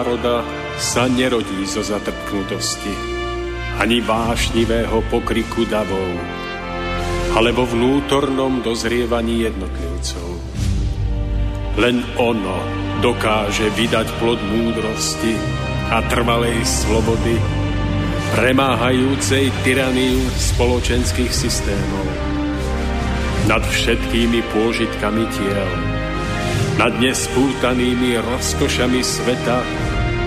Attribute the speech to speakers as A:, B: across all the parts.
A: Národa sa nerodí zo zatrpknutosti, ani vášnivého pokriku davov, alebo vnútornom dozrievaní jednotlivcov. Len ono dokáže vydať plod múdrosti a trvalej slobody, premáhajúcej tyraniu spoločenských systémov. Nad všetkými pôžitkami tiel, nad nespútanými rozkošami sveta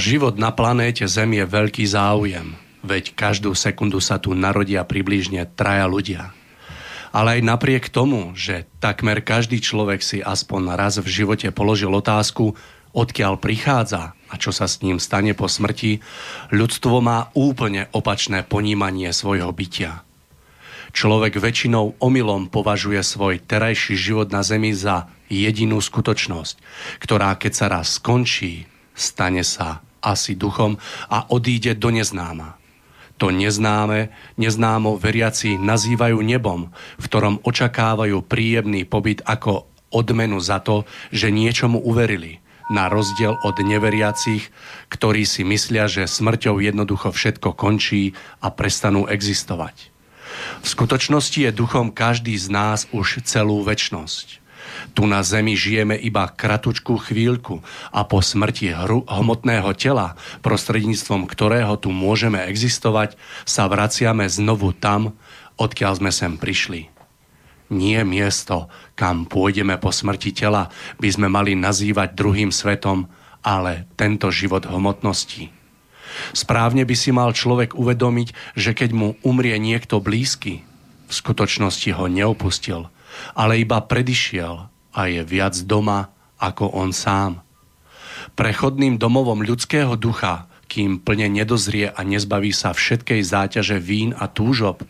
B: Život na planéte Zem je veľký záujem, veď každú sekundu sa tu narodia približne traja ľudia. Ale aj napriek tomu, že takmer každý človek si aspoň raz v živote položil otázku, odkiaľ prichádza a čo sa s ním stane po smrti, ľudstvo má úplne opačné ponímanie svojho bytia. Človek väčšinou omylom považuje svoj terajší život na Zemi za jedinú skutočnosť, ktorá keď sa raz skončí, stane sa asi duchom a odíde do neznáma. To neznáme, neznámo veriaci nazývajú nebom, v ktorom očakávajú príjemný pobyt ako odmenu za to, že niečomu uverili, na rozdiel od neveriacich, ktorí si myslia, že smrťou jednoducho všetko končí a prestanú existovať. V skutočnosti je duchom každý z nás už celú väčnosť. Tu na zemi žijeme iba kratučkú chvíľku a po smrti hru, hmotného tela, prostredníctvom ktorého tu môžeme existovať, sa vraciame znovu tam, odkiaľ sme sem prišli. Nie miesto, kam pôjdeme po smrti tela, by sme mali nazývať druhým svetom, ale tento život hmotnosti. Správne by si mal človek uvedomiť, že keď mu umrie niekto blízky, v skutočnosti ho neopustil, ale iba predišiel a je viac doma ako on sám. Prechodným domovom ľudského ducha, kým plne nedozrie a nezbaví sa všetkej záťaže vín a túžob,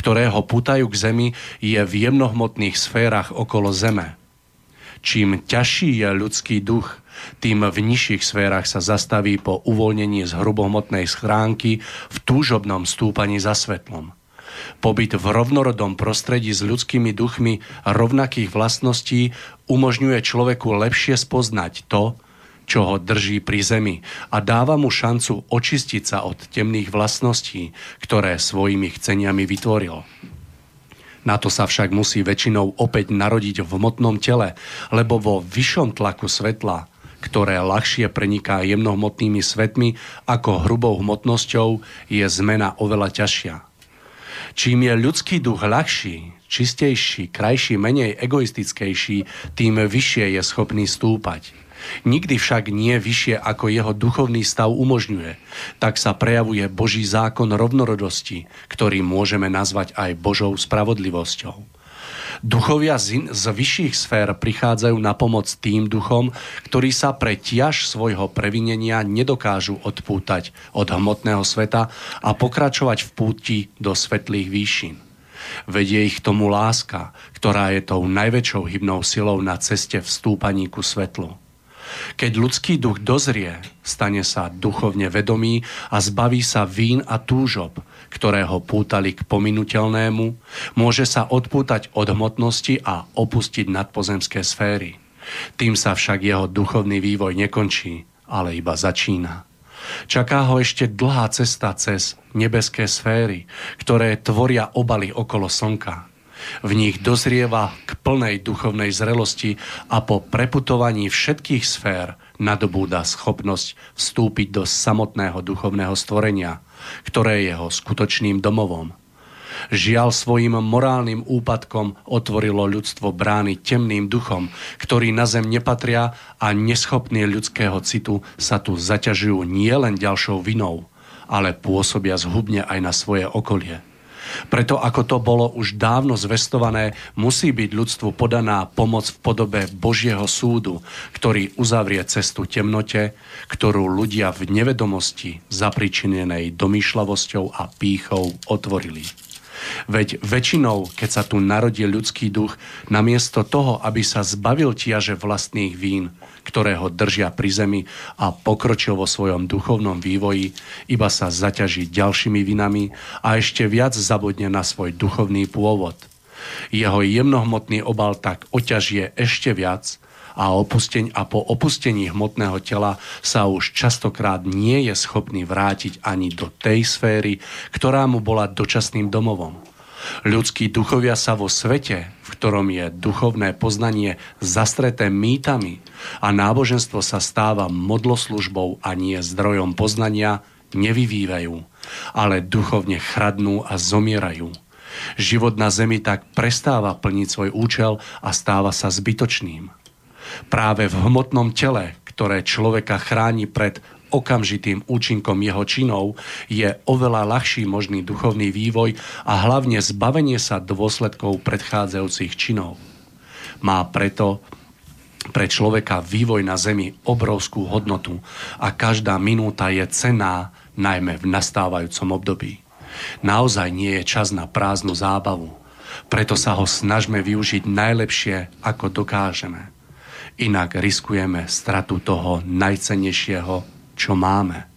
B: ktoré ho putajú k zemi, je v jemnohmotných sférach okolo zeme. Čím ťažší je ľudský duch, tým v nižších sférach sa zastaví po uvoľnení z hrubohmotnej schránky v túžobnom stúpaní za svetlom. Pobyt v rovnorodom prostredí s ľudskými duchmi rovnakých vlastností umožňuje človeku lepšie spoznať to, čo ho drží pri zemi a dáva mu šancu očistiť sa od temných vlastností, ktoré svojimi chceniami vytvoril. Na to sa však musí väčšinou opäť narodiť v hmotnom tele, lebo vo vyššom tlaku svetla, ktoré ľahšie preniká jemnohmotnými svetmi ako hrubou hmotnosťou, je zmena oveľa ťažšia. Čím je ľudský duch ľahší, čistejší, krajší, menej egoistickejší, tým vyššie je schopný stúpať. Nikdy však nie vyššie ako jeho duchovný stav umožňuje. Tak sa prejavuje Boží zákon rovnorodosti, ktorý môžeme nazvať aj Božou spravodlivosťou. Duchovia z, z vyšších sfér prichádzajú na pomoc tým duchom, ktorí sa pre tiaž svojho previnenia nedokážu odpútať od hmotného sveta a pokračovať v púti do svetlých výšin. Vedie ich tomu láska, ktorá je tou najväčšou hybnou silou na ceste vstúpaní ku svetlu. Keď ľudský duch dozrie, stane sa duchovne vedomý a zbaví sa vín a túžob, ktoré ho pútali k pominutelnému, môže sa odpútať od hmotnosti a opustiť nadpozemské sféry. Tým sa však jeho duchovný vývoj nekončí, ale iba začína. Čaká ho ešte dlhá cesta cez nebeské sféry, ktoré tvoria obaly okolo slnka. V nich dozrieva k plnej duchovnej zrelosti a po preputovaní všetkých sfér nadobúda schopnosť vstúpiť do samotného duchovného stvorenia, ktoré je jeho skutočným domovom. Žiaľ svojim morálnym úpadkom otvorilo ľudstvo brány temným duchom, ktorí na zem nepatria a neschopní ľudského citu sa tu zaťažujú nielen ďalšou vinou, ale pôsobia zhubne aj na svoje okolie. Preto ako to bolo už dávno zvestované, musí byť ľudstvu podaná pomoc v podobe Božieho súdu, ktorý uzavrie cestu temnote, ktorú ľudia v nevedomosti zapričinenej domýšľavosťou a pýchou otvorili. Veď väčšinou, keď sa tu narodí ľudský duch, namiesto toho, aby sa zbavil tiaže vlastných vín, ktoré ho držia pri zemi a pokročil vo svojom duchovnom vývoji, iba sa zaťaží ďalšími vinami a ešte viac zabudne na svoj duchovný pôvod. Jeho jemnohmotný obal tak oťažie ešte viac a, opusteň, a po opustení hmotného tela sa už častokrát nie je schopný vrátiť ani do tej sféry, ktorá mu bola dočasným domovom. Ľudskí duchovia sa vo svete, ktorom je duchovné poznanie zastreté mýtami a náboženstvo sa stáva modloslužbou a nie zdrojom poznania, nevyvívajú, ale duchovne chradnú a zomierajú. Život na zemi tak prestáva plniť svoj účel a stáva sa zbytočným. Práve v hmotnom tele, ktoré človeka chráni pred okamžitým účinkom jeho činov je oveľa ľahší možný duchovný vývoj a hlavne zbavenie sa dôsledkov predchádzajúcich činov. Má preto pre človeka vývoj na Zemi obrovskú hodnotu a každá minúta je cená najmä v nastávajúcom období. Naozaj nie je čas na prázdnu zábavu, preto sa ho snažme využiť najlepšie, ako dokážeme. Inak riskujeme stratu toho najcennejšieho, čo máme,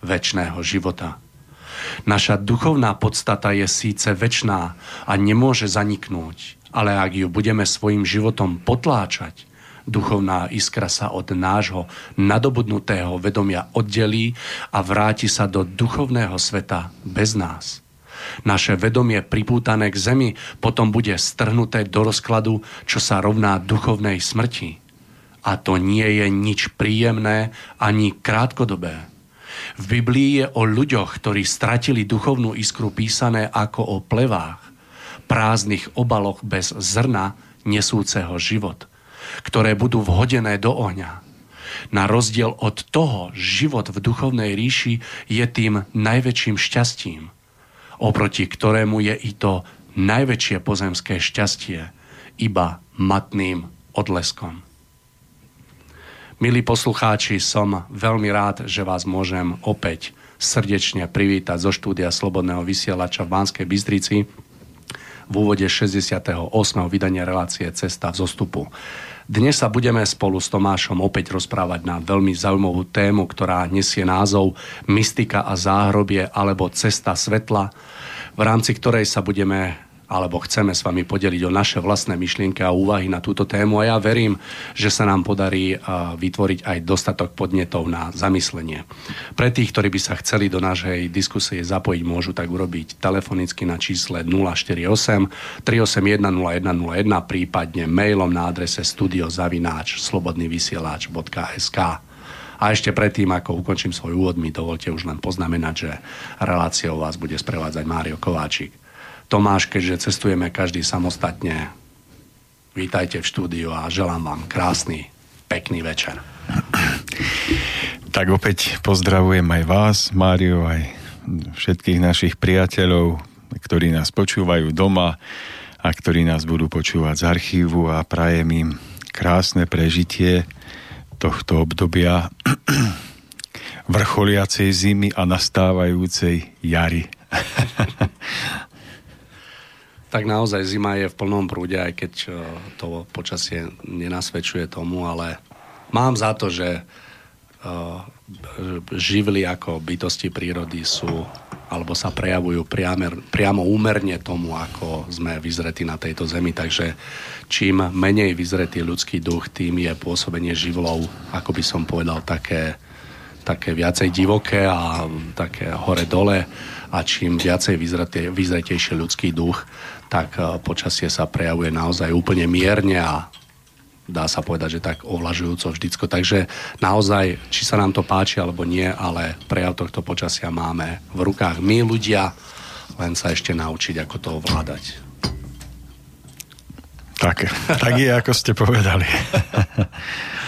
B: väčšného života. Naša duchovná podstata je síce väčná a nemôže zaniknúť, ale ak ju budeme svojim životom potláčať, duchovná iskra sa od nášho nadobudnutého vedomia oddelí a vráti sa do duchovného sveta bez nás. Naše vedomie pripútané k zemi potom bude strhnuté do rozkladu, čo sa rovná duchovnej smrti. A to nie je nič príjemné ani krátkodobé. V Biblii je o ľuďoch, ktorí stratili duchovnú iskru písané ako o plevách, prázdnych obaloch bez zrna nesúceho život, ktoré budú vhodené do ohňa. Na rozdiel od toho, život v duchovnej ríši je tým najväčším šťastím, oproti ktorému je i to najväčšie pozemské šťastie, iba matným odleskom. Milí poslucháči, som veľmi rád, že vás môžem opäť srdečne privítať zo štúdia Slobodného vysielača v Banskej Bystrici v úvode 68. vydania relácie Cesta v zostupu. Dnes sa budeme spolu s Tomášom opäť rozprávať na veľmi zaujímavú tému, ktorá nesie názov Mystika a záhrobie alebo Cesta svetla, v rámci ktorej sa budeme alebo chceme s vami podeliť o naše vlastné myšlienky a úvahy na túto tému a ja verím, že sa nám podarí vytvoriť aj dostatok podnetov na zamyslenie. Pre tých, ktorí by sa chceli do našej diskusie zapojiť, môžu tak urobiť telefonicky na čísle 048 381 0101, prípadne mailom na adrese studiozavináč slobodnyvysielač.sk. A ešte predtým, ako ukončím svoj úvod, mi dovolte už len poznamenať, že reláciou vás bude sprevádzať Mário Kováčik. Tomáš, keďže cestujeme každý samostatne, vítajte v štúdiu a želám vám krásny, pekný večer.
C: Tak opäť pozdravujem aj vás, Mário, aj všetkých našich priateľov, ktorí nás počúvajú doma a ktorí nás budú počúvať z archívu a prajem im krásne prežitie tohto obdobia vrcholiacej zimy a nastávajúcej jary.
B: tak naozaj zima je v plnom prúde, aj keď eh, to počasie nenasvedčuje tomu, ale mám za to, že uh, živly ako bytosti prírody sú alebo sa prejavujú priamer, priamo úmerne tomu, ako sme vyzretí na tejto zemi. Takže čím menej vyzretý ľudský duch, tým je pôsobenie živlov, ako by som povedal, také, také viacej divoké a také hore-dole a čím viacej vyzretejší ľudský duch, tak e, počasie sa prejavuje naozaj úplne mierne a dá sa povedať, že tak ovlažujúco vždycko. Takže naozaj, či sa nám to páči alebo nie, ale prejav tohto počasia máme v rukách my ľudia, len sa ešte naučiť, ako to ovládať.
C: Tak, tak je, ako ste povedali.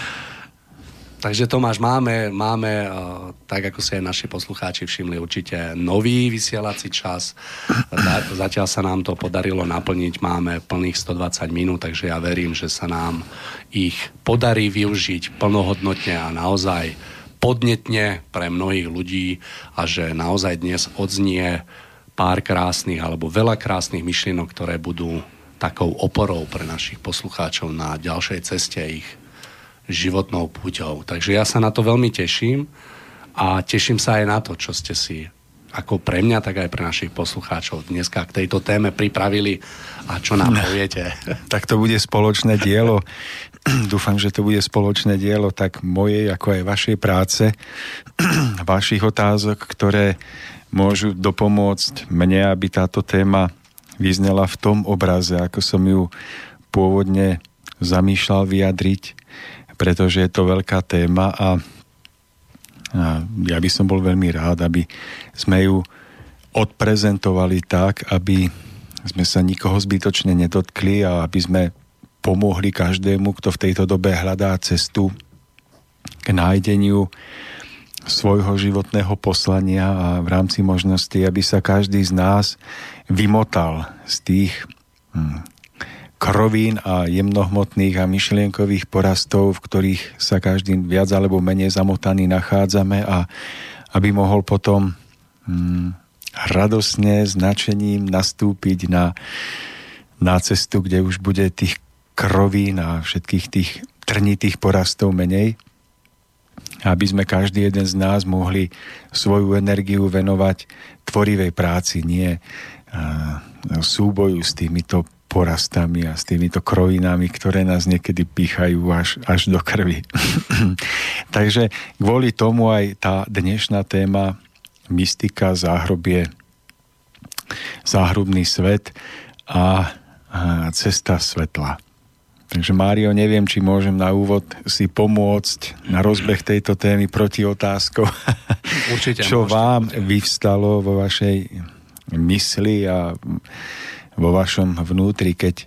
B: Takže Tomáš, máme, máme uh, tak ako si aj naši poslucháči všimli, určite nový vysielací čas. Zatiaľ sa nám to podarilo naplniť, máme plných 120 minút, takže ja verím, že sa nám ich podarí využiť plnohodnotne a naozaj podnetne pre mnohých ľudí a že naozaj dnes odznie pár krásnych alebo veľa krásnych myšlienok, ktoré budú takou oporou pre našich poslucháčov na ďalšej ceste ich životnou púťou. Takže ja sa na to veľmi teším a teším sa aj na to, čo ste si ako pre mňa, tak aj pre našich poslucháčov dneska k tejto téme pripravili a čo nám poviete.
C: Tak to bude spoločné dielo. Dúfam, že to bude spoločné dielo tak mojej, ako aj vašej práce, vašich otázok, ktoré môžu dopomôcť mne, aby táto téma vyznela v tom obraze, ako som ju pôvodne zamýšľal vyjadriť pretože je to veľká téma a, ja by som bol veľmi rád, aby sme ju odprezentovali tak, aby sme sa nikoho zbytočne nedotkli a aby sme pomohli každému, kto v tejto dobe hľadá cestu k nájdeniu svojho životného poslania a v rámci možnosti, aby sa každý z nás vymotal z tých hm, krovín a jemnohmotných a myšlienkových porastov, v ktorých sa každý viac alebo menej zamotaný nachádzame a aby mohol potom hm, radosne, značením nastúpiť na, na cestu, kde už bude tých krovín a všetkých tých trnitých porastov menej. Aby sme každý jeden z nás mohli svoju energiu venovať tvorivej práci, nie súboju s týmito porastami a s týmito krovinami, ktoré nás niekedy pýchajú až, až do krvi. Takže kvôli tomu aj tá dnešná téma mystika, záhrobie, záhrobný svet a, a cesta svetla. Takže Mário, neviem, či môžem na úvod si pomôcť na rozbeh tejto témy proti otázkou.
B: Určite.
C: Čo môžete. vám vyvstalo vo vašej mysli a vo vašom vnútri, keď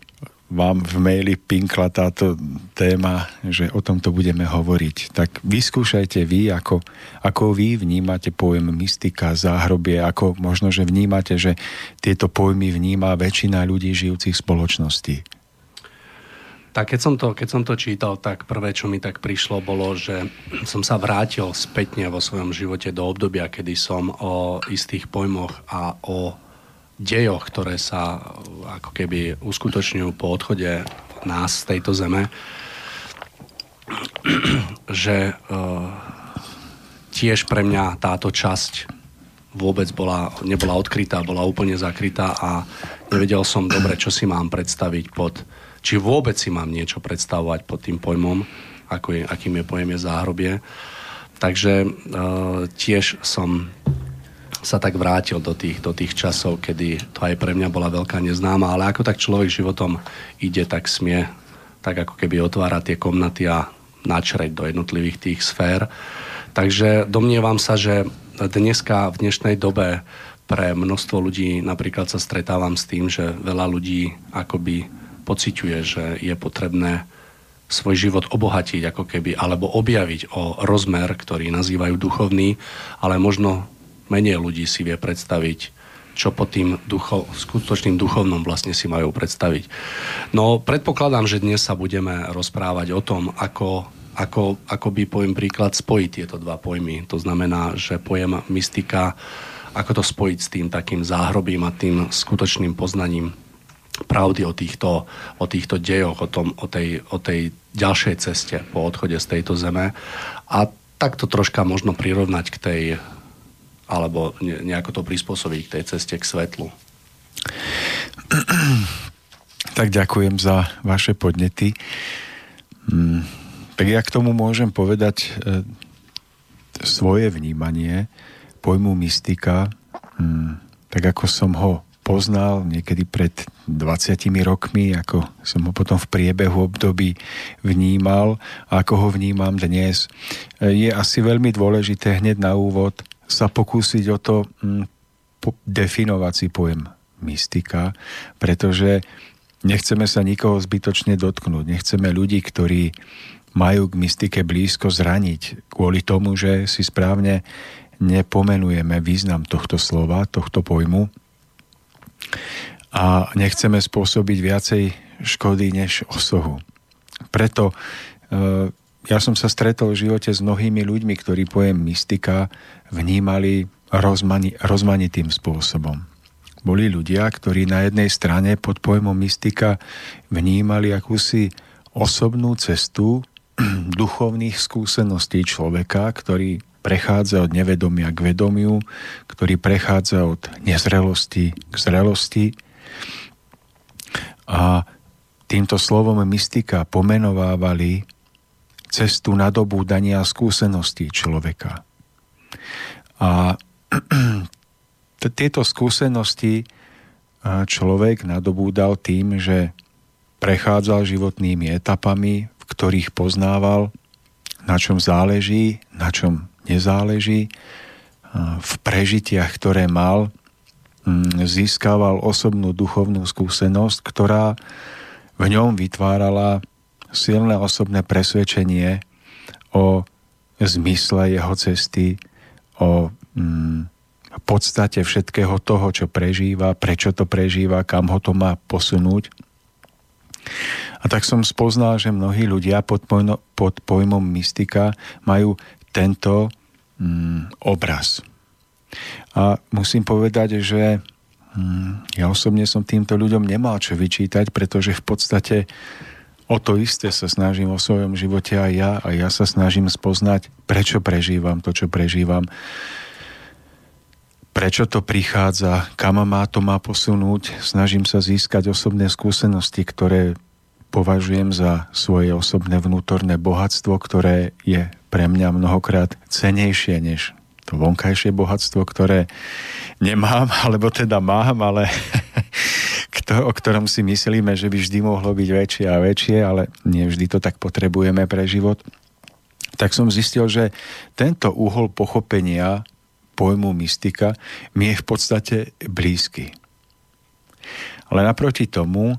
C: vám v maili pinkla táto téma, že o tomto budeme hovoriť. Tak vyskúšajte vy, ako, ako vy vnímate pojem mystika, záhrobie, ako možno, že vnímate, že tieto pojmy vníma väčšina ľudí žijúcich v spoločnosti.
B: Tak keď som, to, keď som to čítal, tak prvé, čo mi tak prišlo, bolo, že som sa vrátil spätne vo svojom živote do obdobia, kedy som o istých pojmoch a o dejoch, ktoré sa ako keby uskutočňujú po odchode nás z tejto zeme, že uh, tiež pre mňa táto časť vôbec bola, nebola odkrytá, bola úplne zakrytá a nevedel som dobre, čo si mám predstaviť pod, či vôbec si mám niečo predstavovať pod tým pojmom, ako je, akým je pojem je záhrobie. Takže uh, tiež som sa tak vrátil do tých, do tých časov, kedy to aj pre mňa bola veľká neznáma, ale ako tak človek životom ide, tak smie tak ako keby otvára tie komnaty a načreť do jednotlivých tých sfér. Takže domnievam sa, že dneska, v dnešnej dobe pre množstvo ľudí napríklad sa stretávam s tým, že veľa ľudí akoby pociťuje, že je potrebné svoj život obohatiť ako keby, alebo objaviť o rozmer, ktorý nazývajú duchovný, ale možno menej ľudí si vie predstaviť, čo pod tým ducho, skutočným duchovnom vlastne si majú predstaviť. No predpokladám, že dnes sa budeme rozprávať o tom, ako, ako, ako by poviem príklad spojiť tieto dva pojmy. To znamená, že pojem mystika, ako to spojiť s tým takým záhrobím a tým skutočným poznaním pravdy o týchto, o týchto dejoch, o, tom, o, tej, o tej ďalšej ceste po odchode z tejto zeme. A takto troška možno prirovnať k tej alebo nejako to prispôsobiť k tej ceste k svetlu.
C: Tak ďakujem za vaše podnety. Mm, tak ja k tomu môžem povedať e, svoje vnímanie pojmu mystika, mm, tak ako som ho poznal niekedy pred 20 rokmi, ako som ho potom v priebehu období vnímal a ako ho vnímam dnes, je asi veľmi dôležité hneď na úvod sa pokúsiť o to hm, definovať si pojem mystika, pretože nechceme sa nikoho zbytočne dotknúť. Nechceme ľudí, ktorí majú k mystike blízko zraniť kvôli tomu, že si správne nepomenujeme význam tohto slova, tohto pojmu a nechceme spôsobiť viacej škody než osohu. Preto e, ja som sa stretol v živote s mnohými ľuďmi, ktorí pojem mystika vnímali rozmani, rozmanitým spôsobom. Boli ľudia, ktorí na jednej strane pod pojmom mystika vnímali akúsi osobnú cestu duchovných skúseností človeka, ktorý prechádza od nevedomia k vedomiu, ktorý prechádza od nezrelosti k zrelosti. A týmto slovom mystika pomenovávali cestu nadobúdania skúseností človeka. A tieto skúsenosti človek nadobúdal tým, že prechádzal životnými etapami, v ktorých poznával, na čom záleží, na čom nezáleží. V prežitiach, ktoré mal, mm, získaval osobnú duchovnú skúsenosť, ktorá v ňom vytvárala silné osobné presvedčenie o zmysle jeho cesty, o mm, podstate všetkého toho, čo prežíva, prečo to prežíva, kam ho to má posunúť. A tak som spoznal, že mnohí ľudia pod, pojno, pod pojmom mystika majú tento mm, obraz. A musím povedať, že mm, ja osobne som týmto ľuďom nemal čo vyčítať, pretože v podstate o to isté sa snažím o svojom živote aj ja a ja sa snažím spoznať, prečo prežívam to, čo prežívam prečo to prichádza, kam má to má posunúť. Snažím sa získať osobné skúsenosti, ktoré považujem za svoje osobné vnútorné bohatstvo, ktoré je pre mňa mnohokrát cenejšie než to vonkajšie bohatstvo, ktoré nemám, alebo teda mám, ale o ktorom si myslíme, že by vždy mohlo byť väčšie a väčšie, ale nie vždy to tak potrebujeme pre život. Tak som zistil, že tento uhol pochopenia pojmu mystika mi je v podstate blízky. Ale naproti tomu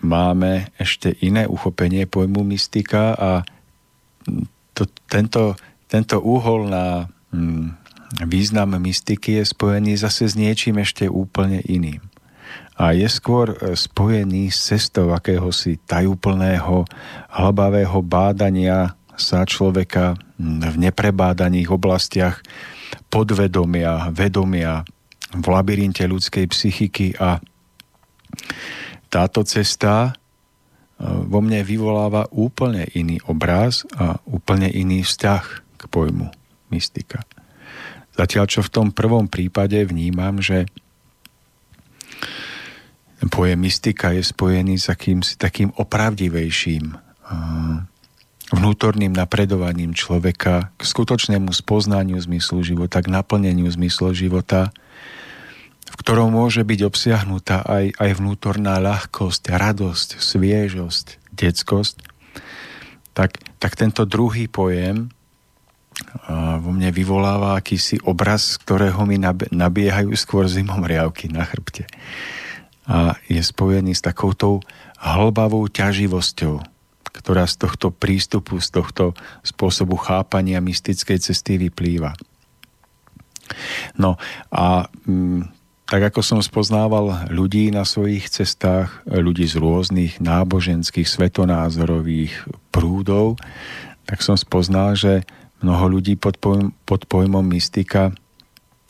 C: máme ešte iné uchopenie pojmu mystika a to, tento, tento úhol na hm, význam mystiky je spojený zase s niečím ešte úplne iným. A je skôr e, spojený s cestou akéhosi tajúplného, hlbavého bádania sa človeka v neprebádaných oblastiach podvedomia, vedomia v labyrinte ľudskej psychiky a táto cesta e, vo mne vyvoláva úplne iný obraz a úplne iný vzťah k pojmu mystika. Zatiaľ, čo v tom prvom prípade vnímam, že pojem mystika je spojený s akýmsi takým opravdivejším vnútorným napredovaním človeka k skutočnému spoznaniu zmyslu života, k naplneniu zmyslu života, v ktorom môže byť obsiahnutá aj, aj vnútorná ľahkosť, radosť, sviežosť, detskosť, tak, tak tento druhý pojem vo mne vyvoláva akýsi obraz, ktorého mi nabiehajú skôr zimom riavky na chrbte. A je spojený s takoutou hlbavou ťaživosťou, ktorá z tohto prístupu, z tohto spôsobu chápania mystickej cesty vyplýva. No a mm, tak ako som spoznával ľudí na svojich cestách, ľudí z rôznych náboženských, svetonázorových prúdov, tak som spoznal, že mnoho ľudí pod, pojm, pod pojmom mystika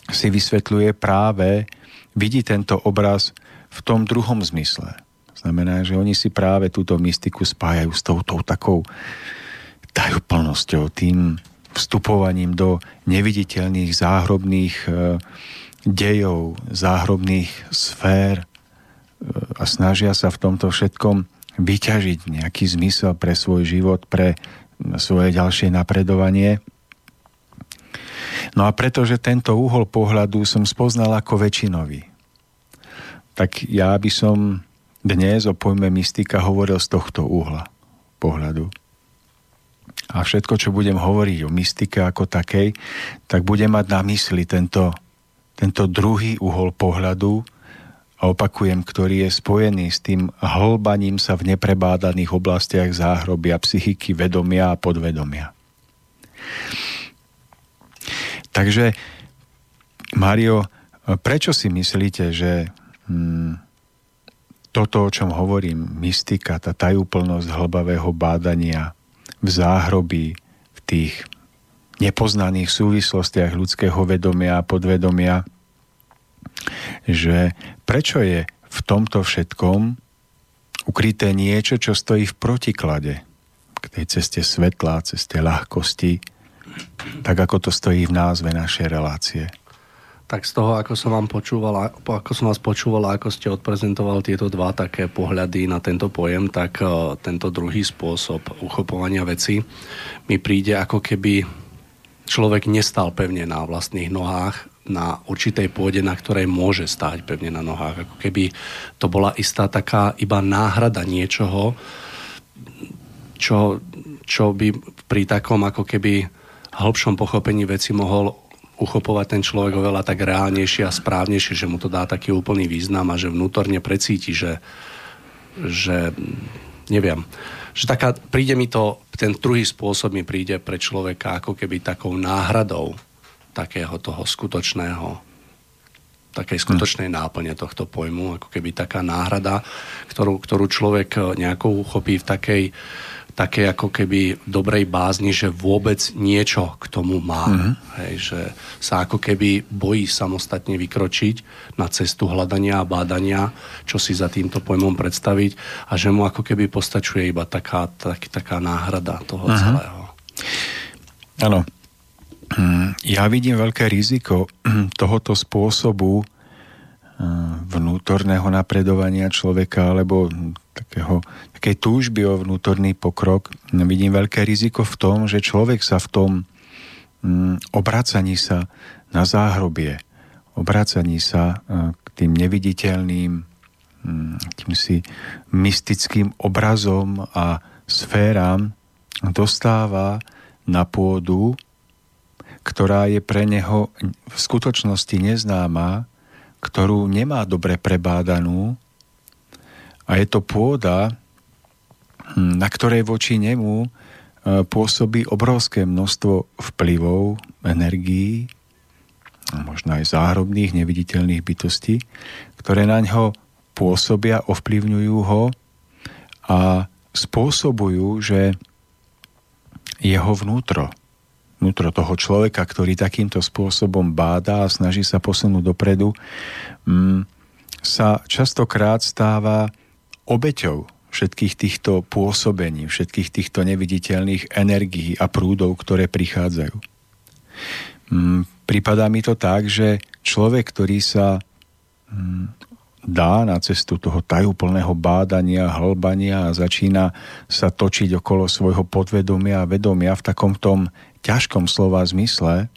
C: si vysvetľuje práve, vidí tento obraz v tom druhom zmysle Znamená, že oni si práve túto mystiku spájajú s touto takou tajúplnosťou, tým vstupovaním do neviditeľných záhrobných e, dejov, záhrobných sfér e, a snažia sa v tomto všetkom vyťažiť nejaký zmysel pre svoj život, pre svoje ďalšie napredovanie. No a pretože tento úhol pohľadu som spoznal ako väčšinový, tak ja by som dnes o pojme mystika hovoril z tohto uhla pohľadu. A všetko, čo budem hovoriť o mystike ako takej, tak budem mať na mysli tento, tento druhý uhol pohľadu, a opakujem, ktorý je spojený s tým hlbaním sa v neprebádaných oblastiach záhrobia, psychiky, vedomia a podvedomia. Takže, Mario, prečo si myslíte, že toto, o čom hovorím, mystika, tá tajúplnosť hlbavého bádania v záhrobí, v tých nepoznaných súvislostiach ľudského vedomia a podvedomia, že prečo je v tomto všetkom ukryté niečo, čo stojí v protiklade k tej ceste svetla, ceste ľahkosti, tak ako to stojí v názve našej relácie.
B: Tak z toho, ako som vám počúval, ako som vás počúval, ako ste odprezentoval tieto dva také pohľady na tento pojem, tak uh, tento druhý spôsob uchopovania veci mi príde ako keby človek nestal pevne na vlastných nohách, na určitej pôde, na ktorej môže stáť pevne na nohách. Ako keby to bola istá taká iba náhrada niečoho, čo, čo by pri takom ako keby hĺbšom pochopení veci mohol uchopovať ten človek oveľa tak reálnejšie a správnejšie, že mu to dá taký úplný význam a že vnútorne precíti, že, že neviem, že taká, príde mi to, ten druhý spôsob mi príde pre človeka ako keby takou náhradou takého toho skutočného takej skutočnej náplne tohto pojmu, ako keby taká náhrada, ktorú, ktorú človek nejako uchopí v takej, také ako keby dobrej bázni, že vôbec niečo k tomu má. Mm-hmm. Hej, že sa ako keby bojí samostatne vykročiť na cestu hľadania a bádania, čo si za týmto pojmom predstaviť a že mu ako keby postačuje iba taká, tak, taká náhrada toho mm-hmm. celého.
C: Áno. Mm, ja vidím veľké riziko tohoto spôsobu eh, vnútorného napredovania človeka alebo takého, takej túžby o vnútorný pokrok. Vidím veľké riziko v tom, že človek sa v tom mm, obracaní sa na záhrobie, obracaní sa eh, k tým neviditeľným, mm, si mystickým obrazom a sféram dostáva na pôdu, ktorá je pre neho v skutočnosti neznáma, ktorú nemá dobre prebádanú a je to pôda, hm, na ktorej voči nemu e, pôsobí obrovské množstvo vplyvov, energií, možno aj záhrobných, neviditeľných bytostí, ktoré na ňo pôsobia, ovplyvňujú ho a spôsobujú, že jeho vnútro, vnútro toho človeka, ktorý takýmto spôsobom báda a snaží sa posunúť dopredu, mm, sa častokrát stáva obeťou všetkých týchto pôsobení, všetkých týchto neviditeľných energií a prúdov, ktoré prichádzajú. Mm, pripadá mi to tak, že človek, ktorý sa mm, dá na cestu toho tajúplného bádania, hlbania a začína sa točiť okolo svojho podvedomia a vedomia v takom ťažkom slova zmysle,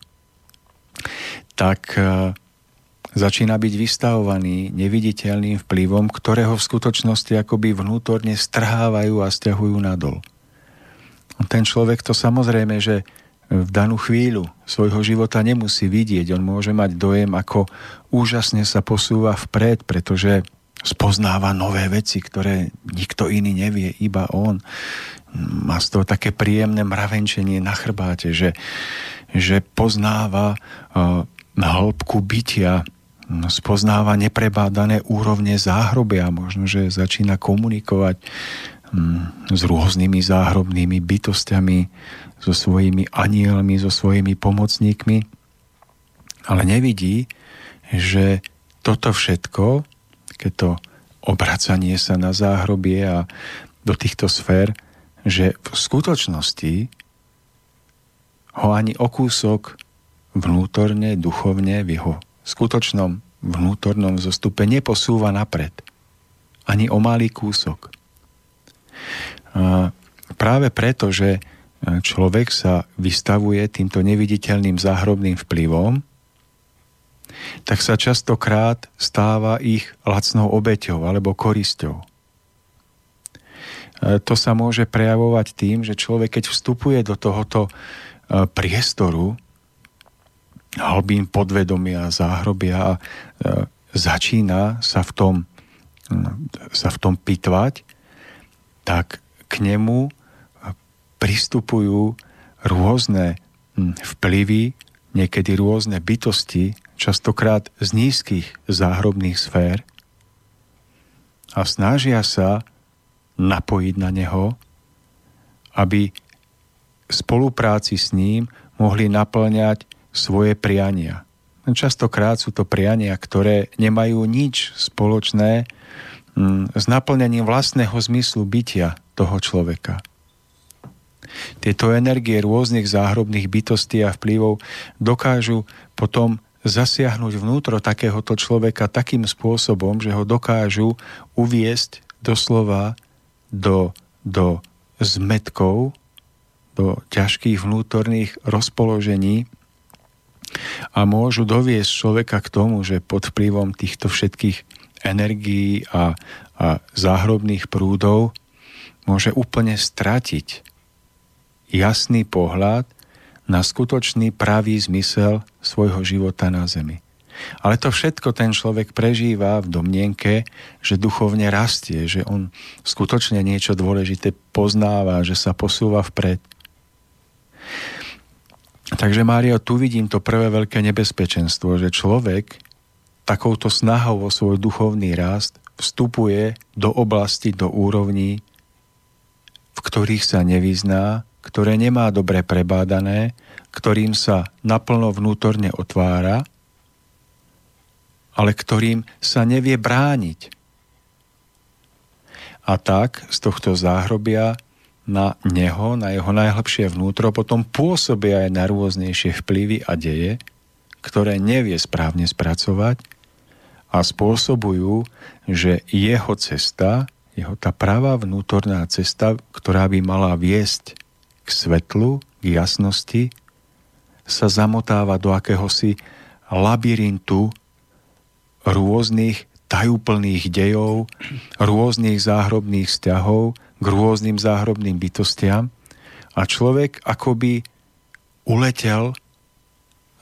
C: tak e, začína byť vystavovaný neviditeľným vplyvom, ktorého v skutočnosti akoby vnútorne strhávajú a stiahujú nadol. Ten človek to samozrejme, že v danú chvíľu svojho života nemusí vidieť. On môže mať dojem, ako úžasne sa posúva vpred, pretože spoznáva nové veci, ktoré nikto iný nevie, iba on má z toho také príjemné mravenčenie na chrbáte, že, že poznáva uh, hĺbku bytia, spoznáva neprebádané úrovne záhrobia, možno, že začína komunikovať um, s rôznymi záhrobnými bytostiami, so svojimi anielmi, so svojimi pomocníkmi, ale nevidí, že toto všetko, keď to obracanie sa na záhrobie a do týchto sfér že v skutočnosti ho ani o kúsok vnútorne, duchovne, v jeho skutočnom vnútornom zostupe neposúva napred. Ani o malý kúsok. A práve preto, že človek sa vystavuje týmto neviditeľným záhrobným vplyvom, tak sa častokrát stáva ich lacnou obeťou alebo korisťou. E, to sa môže prejavovať tým, že človek, keď vstupuje do tohoto e, priestoru, hlbín podvedomia, záhrobia a e, začína sa v tom, sa v tom pitvať, tak k nemu pristupujú rôzne vplyvy, niekedy rôzne bytosti, častokrát z nízkych záhrobných sfér a snažia sa napojiť na neho, aby v spolupráci s ním mohli naplňať svoje priania. Častokrát sú to priania, ktoré nemajú nič spoločné mm, s naplňaním vlastného zmyslu bytia toho človeka. Tieto energie rôznych záhrobných bytostí a vplyvov dokážu potom zasiahnuť vnútro takéhoto človeka takým spôsobom, že ho dokážu uviesť doslova do, do zmetkov, do ťažkých vnútorných rozpoložení a môžu doviesť človeka k tomu, že pod vplyvom týchto všetkých energií a, a záhrobných prúdov môže úplne stratiť jasný pohľad na skutočný pravý zmysel svojho života na zemi. Ale to všetko ten človek prežíva v domnienke, že duchovne rastie, že on skutočne niečo dôležité poznáva, že sa posúva vpred. Takže Mário, tu vidím to prvé veľké nebezpečenstvo, že človek takouto snahou o svoj duchovný rast vstupuje do oblasti, do úrovní, v ktorých sa nevyzná ktoré nemá dobre prebádané, ktorým sa naplno vnútorne otvára, ale ktorým sa nevie brániť. A tak z tohto záhrobia na neho, na jeho najhlbšie vnútro potom pôsobia aj na rôznejšie vplyvy a deje, ktoré nevie správne spracovať a spôsobujú, že jeho cesta, jeho tá pravá vnútorná cesta, ktorá by mala viesť k svetlu, k jasnosti, sa zamotáva do akéhosi labyrintu rôznych tajúplných dejov, rôznych záhrobných vzťahov k rôznym záhrobným bytostiam a človek akoby uletel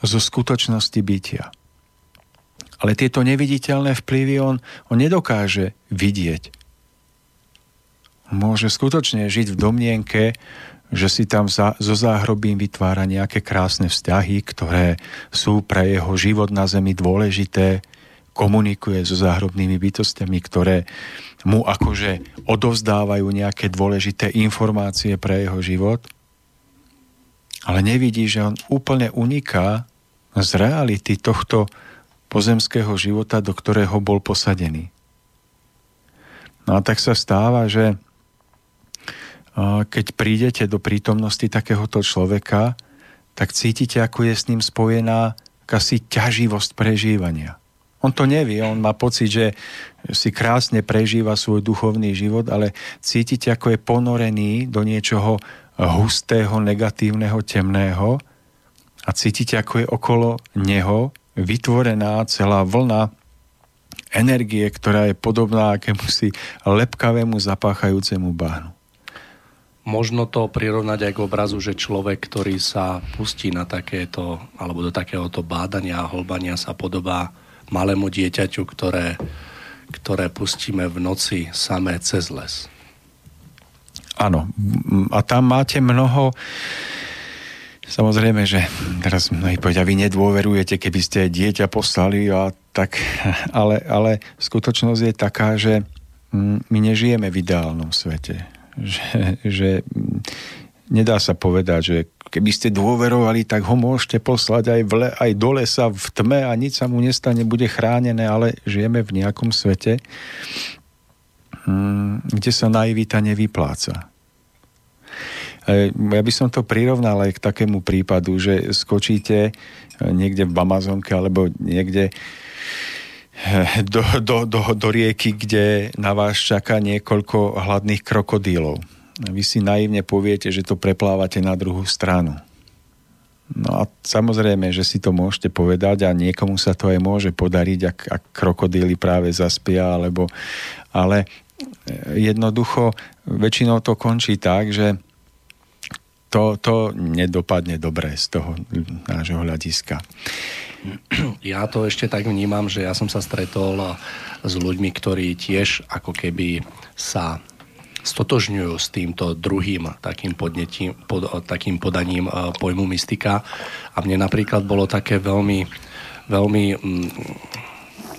C: zo skutočnosti bytia. Ale tieto neviditeľné vplyvy on, on nedokáže vidieť. Môže skutočne žiť v domnienke, že si tam za, zo záhrobím vytvára nejaké krásne vzťahy, ktoré sú pre jeho život na zemi dôležité, komunikuje so záhrobnými bytostiami, ktoré mu akože odovzdávajú nejaké dôležité informácie pre jeho život, ale nevidí, že on úplne uniká z reality tohto pozemského života, do ktorého bol posadený. No a tak sa stáva, že keď prídete do prítomnosti takéhoto človeka, tak cítite, ako je s ním spojená akási ťaživosť prežívania. On to nevie, on má pocit, že si krásne prežíva svoj duchovný život, ale cítite, ako je ponorený do niečoho hustého, negatívneho, temného a cítite, ako je okolo neho vytvorená celá vlna energie, ktorá je podobná akémusi lepkavému zapáchajúcemu bahnu.
B: Možno to prirovnať aj k obrazu, že človek, ktorý sa pustí na takéto, alebo do takéhoto bádania a holbania sa podobá malému dieťaťu, ktoré, ktoré pustíme v noci samé cez les.
C: Áno. A tam máte mnoho Samozrejme, že teraz mnohí povedia, vy nedôverujete, keby ste dieťa poslali, a tak, ale, ale skutočnosť je taká, že my nežijeme v ideálnom svete že, že nedá sa povedať, že keby ste dôverovali, tak ho môžete poslať aj, v le, aj do lesa v tme a nič sa mu nestane, bude chránené, ale žijeme v nejakom svete, hm, kde sa naivita nevypláca. E, ja by som to prirovnal aj k takému prípadu, že skočíte niekde v Amazonke alebo niekde do, do, do, do rieky, kde na vás čaká niekoľko hladných krokodílov. Vy si naivne poviete, že to preplávate na druhú stranu. No a samozrejme, že si to môžete povedať a niekomu sa to aj môže podariť, ak, ak krokodíly práve zaspia, alebo, ale jednoducho väčšinou to končí tak, že to, to nedopadne dobre z toho nášho hľadiska.
B: Ja to ešte tak vnímam, že ja som sa stretol s ľuďmi, ktorí tiež ako keby sa stotožňujú s týmto druhým takým, podnetím, pod, takým podaním uh, pojmu mystika. A mne napríklad bolo také veľmi, veľmi, mm,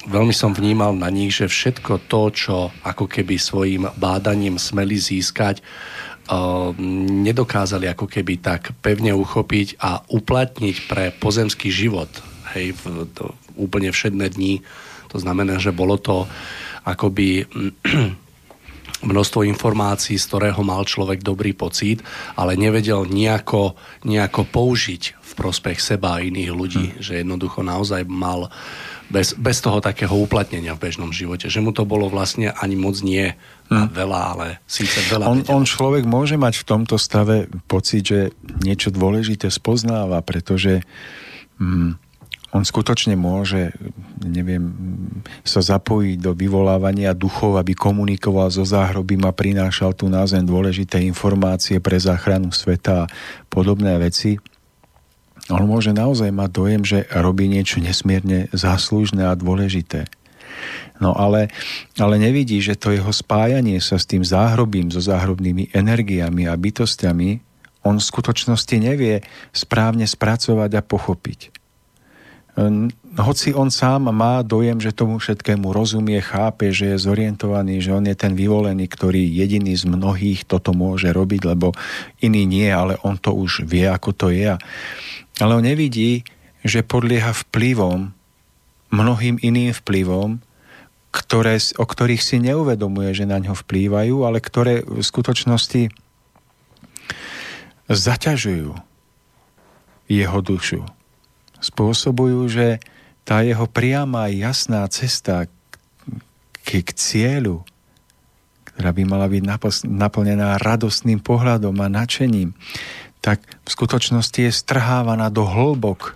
B: veľmi som vnímal na nich, že všetko to, čo ako keby svojim bádaním smeli získať, uh, nedokázali ako keby tak pevne uchopiť a uplatniť pre pozemský život. Hej, v, to, úplne všedné dní. To znamená, že bolo to akoby množstvo informácií, z ktorého mal človek dobrý pocit, ale nevedel nejako, nejako použiť v prospech seba a iných ľudí. Hmm. Že jednoducho naozaj mal bez, bez toho takého uplatnenia v bežnom živote. Že mu to bolo vlastne ani moc nie hmm. veľa, ale síce veľa.
C: On, on človek môže mať v tomto stave pocit, že niečo dôležité spoznáva, pretože hm, on skutočne môže, neviem, sa zapojiť do vyvolávania duchov, aby komunikoval so záhrobím a prinášal tu na zem dôležité informácie pre záchranu sveta a podobné veci. On môže naozaj mať dojem, že robí niečo nesmierne záslužné a dôležité. No ale, ale nevidí, že to jeho spájanie sa s tým záhrobím, so záhrobnými energiami a bytostiami, on v skutočnosti nevie správne spracovať a pochopiť. Hoci on sám má dojem, že tomu všetkému rozumie, chápe, že je zorientovaný, že on je ten vyvolený, ktorý jediný z mnohých toto môže robiť, lebo iný nie, ale on to už vie, ako to je. Ale on nevidí, že podlieha vplyvom, mnohým iným vplyvom, ktoré, o ktorých si neuvedomuje, že na ňo vplývajú, ale ktoré v skutočnosti zaťažujú jeho dušu spôsobujú, že tá jeho priama jasná cesta k, k cieľu, ktorá by mala byť naplnená radostným pohľadom a nadšením, tak v skutočnosti je strhávaná do hĺbok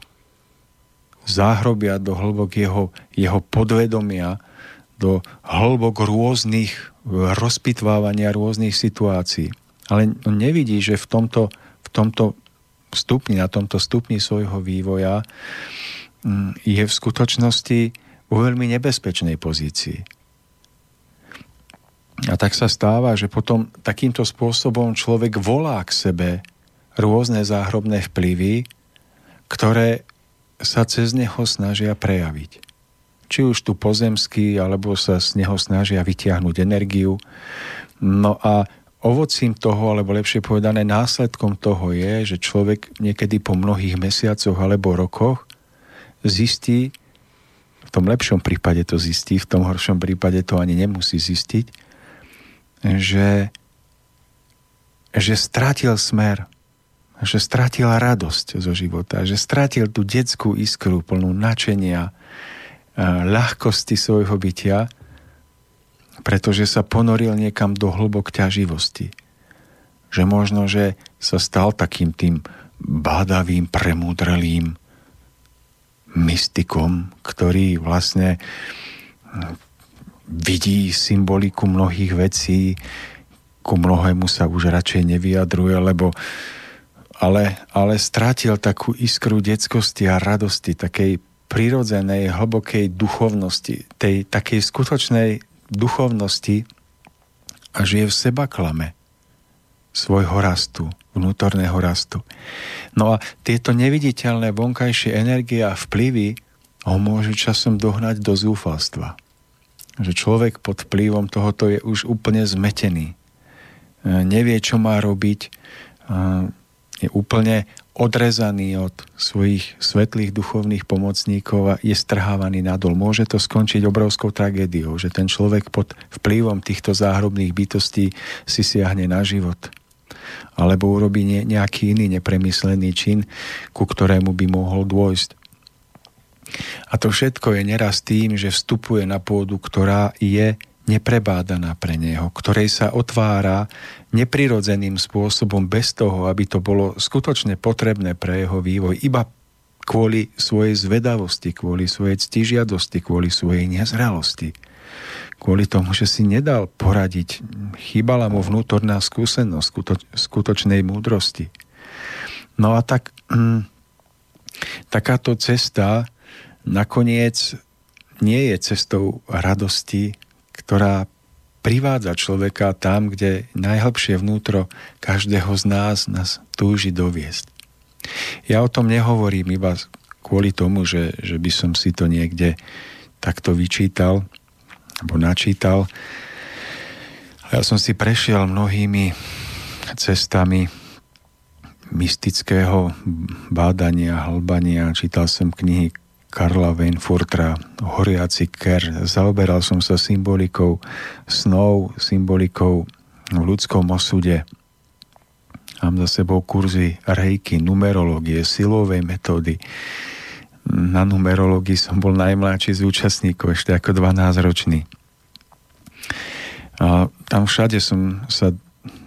C: záhrobia, do hĺbok jeho, jeho podvedomia, do hĺbok rôznych rozpitvávania rôznych situácií. Ale on nevidí, že v tomto, v tomto stupni, na tomto stupni svojho vývoja mm, je v skutočnosti vo veľmi nebezpečnej pozícii. A tak sa stáva, že potom takýmto spôsobom človek volá k sebe rôzne záhrobné vplyvy, ktoré sa cez neho snažia prejaviť. Či už tu pozemský, alebo sa z neho snažia vytiahnuť energiu. No a ovocím toho, alebo lepšie povedané následkom toho je, že človek niekedy po mnohých mesiacoch alebo rokoch zistí, v tom lepšom prípade to zistí, v tom horšom prípade to ani nemusí zistiť, že, že strátil smer, že strátil radosť zo života, že strátil tú detskú iskru plnú načenia, ľahkosti svojho bytia pretože sa ponoril niekam do hlbok ťaživosti. Že možno, že sa stal takým tým bádavým, premúdrelým mystikom, ktorý vlastne hm, vidí symboliku mnohých vecí, ku mnohému sa už radšej nevyjadruje, lebo ale, ale strátil takú iskru detskosti a radosti, takej prirodzenej, hlbokej duchovnosti, tej takej skutočnej duchovnosti a žije v seba klame svojho rastu, vnútorného rastu. No a tieto neviditeľné vonkajšie energie a vplyvy ho môžu časom dohnať do zúfalstva. Že človek pod vplyvom tohoto je už úplne zmetený. E, nevie, čo má robiť, e, je úplne odrezaný od svojich svetlých duchovných pomocníkov a je strhávaný nadol. Môže to skončiť obrovskou tragédiou, že ten človek pod vplyvom týchto záhrobných bytostí si siahne na život alebo urobí nejaký iný nepremyslený čin, ku ktorému by mohol dôjsť. A to všetko je neraz tým, že vstupuje na pôdu, ktorá je neprebádaná pre neho, ktorej sa otvára neprirodzeným spôsobom bez toho, aby to bolo skutočne potrebné pre jeho vývoj, iba kvôli svojej zvedavosti, kvôli svojej ctižiadosti, kvôli svojej nezrelosti. Kvôli tomu, že si nedal poradiť, chýbala mu vnútorná skúsenosť skutoč, skutočnej múdrosti. No a tak hm, takáto cesta nakoniec nie je cestou radosti, ktorá privádza človeka tam, kde najhlbšie vnútro každého z nás nás túži doviesť. Ja o tom nehovorím iba kvôli tomu, že, že by som si to niekde takto vyčítal alebo načítal. Ja som si prešiel mnohými cestami mystického bádania, hlbania. Čítal som knihy Karla Weinfurtra, Horiaci ker. Zaoberal som sa symbolikou snov, symbolikou v ľudskom osude. Mám za sebou kurzy rejky, numerológie, silovej metódy. Na numerológii som bol najmladší z účastníkov, ešte ako 12-ročný. A tam všade som sa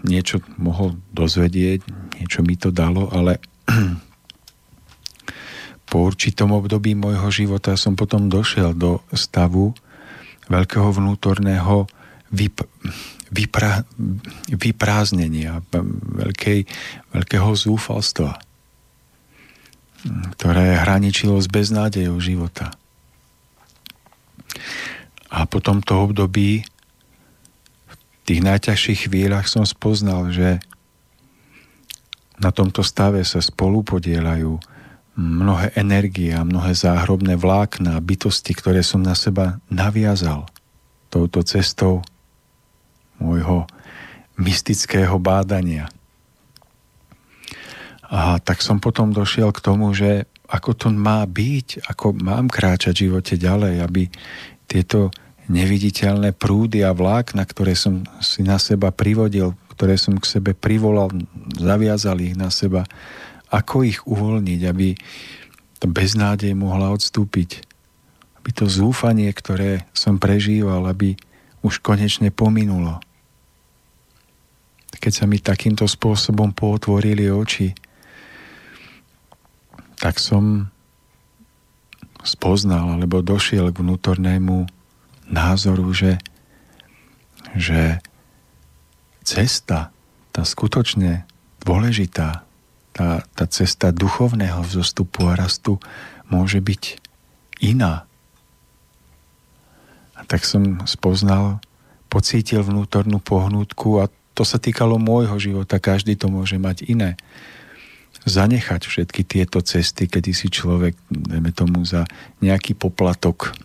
C: niečo mohol dozvedieť, niečo mi to dalo, ale po určitom období môjho života som potom došiel do stavu veľkého vnútorného vyp- vypra- vyprázdnenia, veľkej, veľkého zúfalstva, ktoré hraničilo s beznádejou života. A po tomto období v tých najťažších chvíľach som spoznal, že na tomto stave sa spolu podielajú mnohé energie a mnohé záhrobné vlákna, bytosti, ktoré som na seba naviazal touto cestou môjho mystického bádania. A tak som potom došiel k tomu, že ako to má byť, ako mám kráčať v živote ďalej, aby tieto neviditeľné prúdy a vlákna, ktoré som si na seba privodil, ktoré som k sebe privolal, zaviazal ich na seba, ako ich uvoľniť, aby tá beznádej mohla odstúpiť, aby to zúfanie, ktoré som prežíval, aby už konečne pominulo. Keď sa mi takýmto spôsobom pootvorili oči, tak som spoznal alebo došiel k vnútornému názoru, že, že cesta, tá skutočne dôležitá, tá, tá cesta duchovného vzostupu a rastu môže byť iná. A tak som spoznal, pocítil vnútornú pohnútku a to sa týkalo môjho života, každý to môže mať iné. Zanechať všetky tieto cesty, kedy si človek, dajme tomu, za nejaký poplatok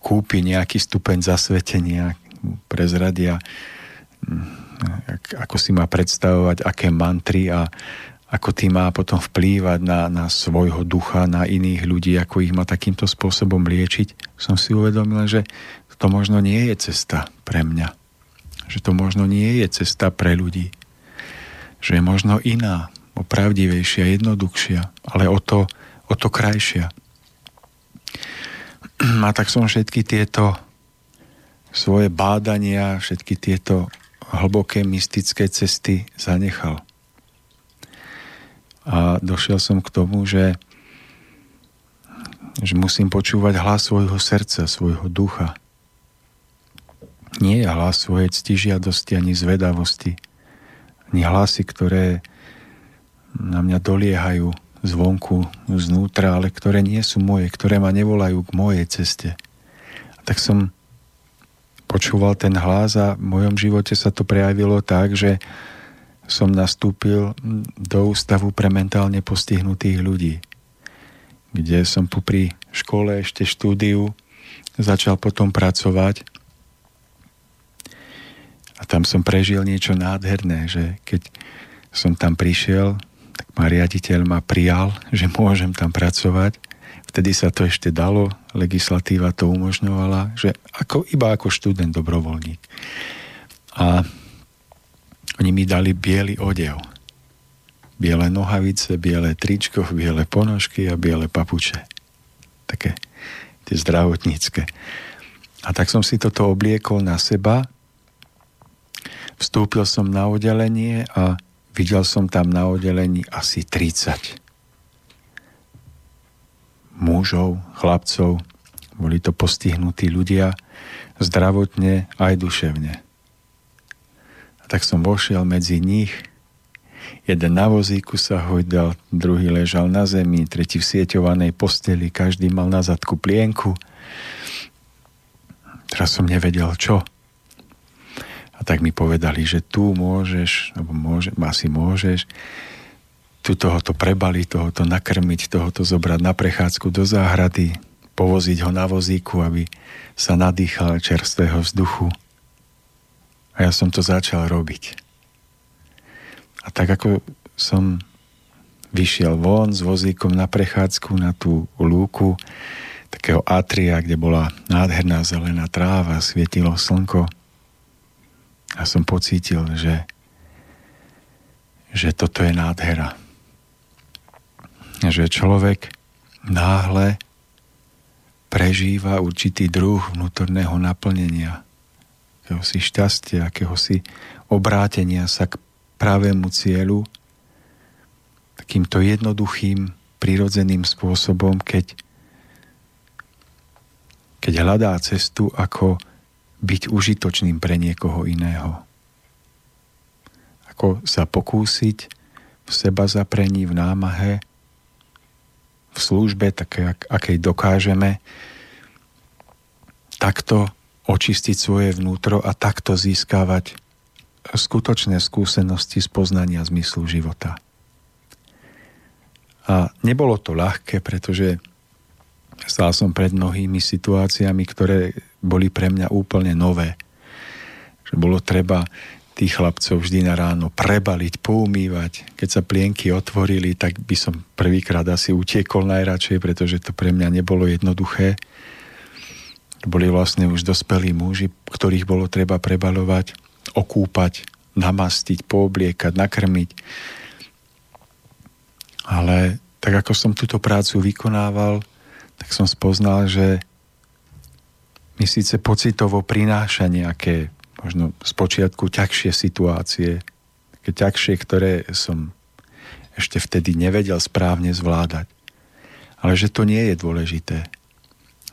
C: kúpi nejaký stupeň zasvetenia, prezradia ako si má predstavovať, aké mantry a ako tým má potom vplývať na, na svojho ducha, na iných ľudí, ako ich má takýmto spôsobom liečiť, som si uvedomil, že to možno nie je cesta pre mňa. Že to možno nie je cesta pre ľudí. Že je možno iná, opravdivejšia, jednoduchšia, ale o to, o to krajšia. A tak som všetky tieto svoje bádania, všetky tieto hlboké mystické cesty zanechal. A došiel som k tomu, že, že musím počúvať hlas svojho srdca, svojho ducha. Nie je hlas svojej ctižiadosti ani zvedavosti, ani hlasy, ktoré na mňa doliehajú zvonku, znútra, ale ktoré nie sú moje, ktoré ma nevolajú k mojej ceste. A tak som počúval ten hlas a v mojom živote sa to prejavilo tak, že som nastúpil do ústavu pre mentálne postihnutých ľudí, kde som pri škole ešte štúdiu začal potom pracovať. A tam som prežil niečo nádherné, že keď som tam prišiel, tak ma riaditeľ ma prijal, že môžem tam pracovať Vtedy sa to ešte dalo, legislatíva to umožňovala, že ako, iba ako študent dobrovoľník. A oni mi dali biely odev. Biele nohavice, biele tričko, biele ponožky a biele papuče. Také tie zdravotnícke. A tak som si toto obliekol na seba, vstúpil som na oddelenie a videl som tam na oddelení asi 30 mužov, chlapcov, boli to postihnutí ľudia, zdravotne aj duševne. A tak som vošiel medzi nich, jeden na vozíku sa hojdal, druhý ležal na zemi, tretí v sieťovanej posteli, každý mal na zadku plienku, Teraz som nevedel čo. A tak mi povedali, že tu môžeš, alebo môže, asi môžeš, tu tohoto prebaliť, tohoto nakrmiť, tohoto zobrať na prechádzku do záhrady, povoziť ho na vozíku, aby sa nadýchal čerstvého vzduchu. A ja som to začal robiť. A tak ako som vyšiel von s vozíkom na prechádzku na tú lúku, takého atria, kde bola nádherná zelená tráva, svietilo slnko. A som pocítil, že, že toto je nádhera. Že človek náhle prežíva určitý druh vnútorného naplnenia, akéhosi šťastia, akéhosi obrátenia sa k pravému cieľu, takýmto jednoduchým, prirodzeným spôsobom, keď keď hľadá cestu, ako byť užitočným pre niekoho iného. Ako sa pokúsiť v seba zaprení, v námahe, v službe, také, akej dokážeme, takto očistiť svoje vnútro a takto získavať skutočné skúsenosti z poznania zmyslu života. A nebolo to ľahké, pretože Stál som pred mnohými situáciami, ktoré boli pre mňa úplne nové. Že bolo treba tých chlapcov vždy na ráno prebaliť, poumývať. Keď sa plienky otvorili, tak by som prvýkrát asi utiekol najradšej, pretože to pre mňa nebolo jednoduché. Boli vlastne už dospelí muži, ktorých bolo treba prebalovať, okúpať, namastiť, poobliekať, nakrmiť. Ale tak ako som túto prácu vykonával, tak som spoznal, že mi síce pocitovo prináša nejaké možno z počiatku ťažšie situácie, také ťažšie, ktoré som ešte vtedy nevedel správne zvládať. Ale že to nie je dôležité.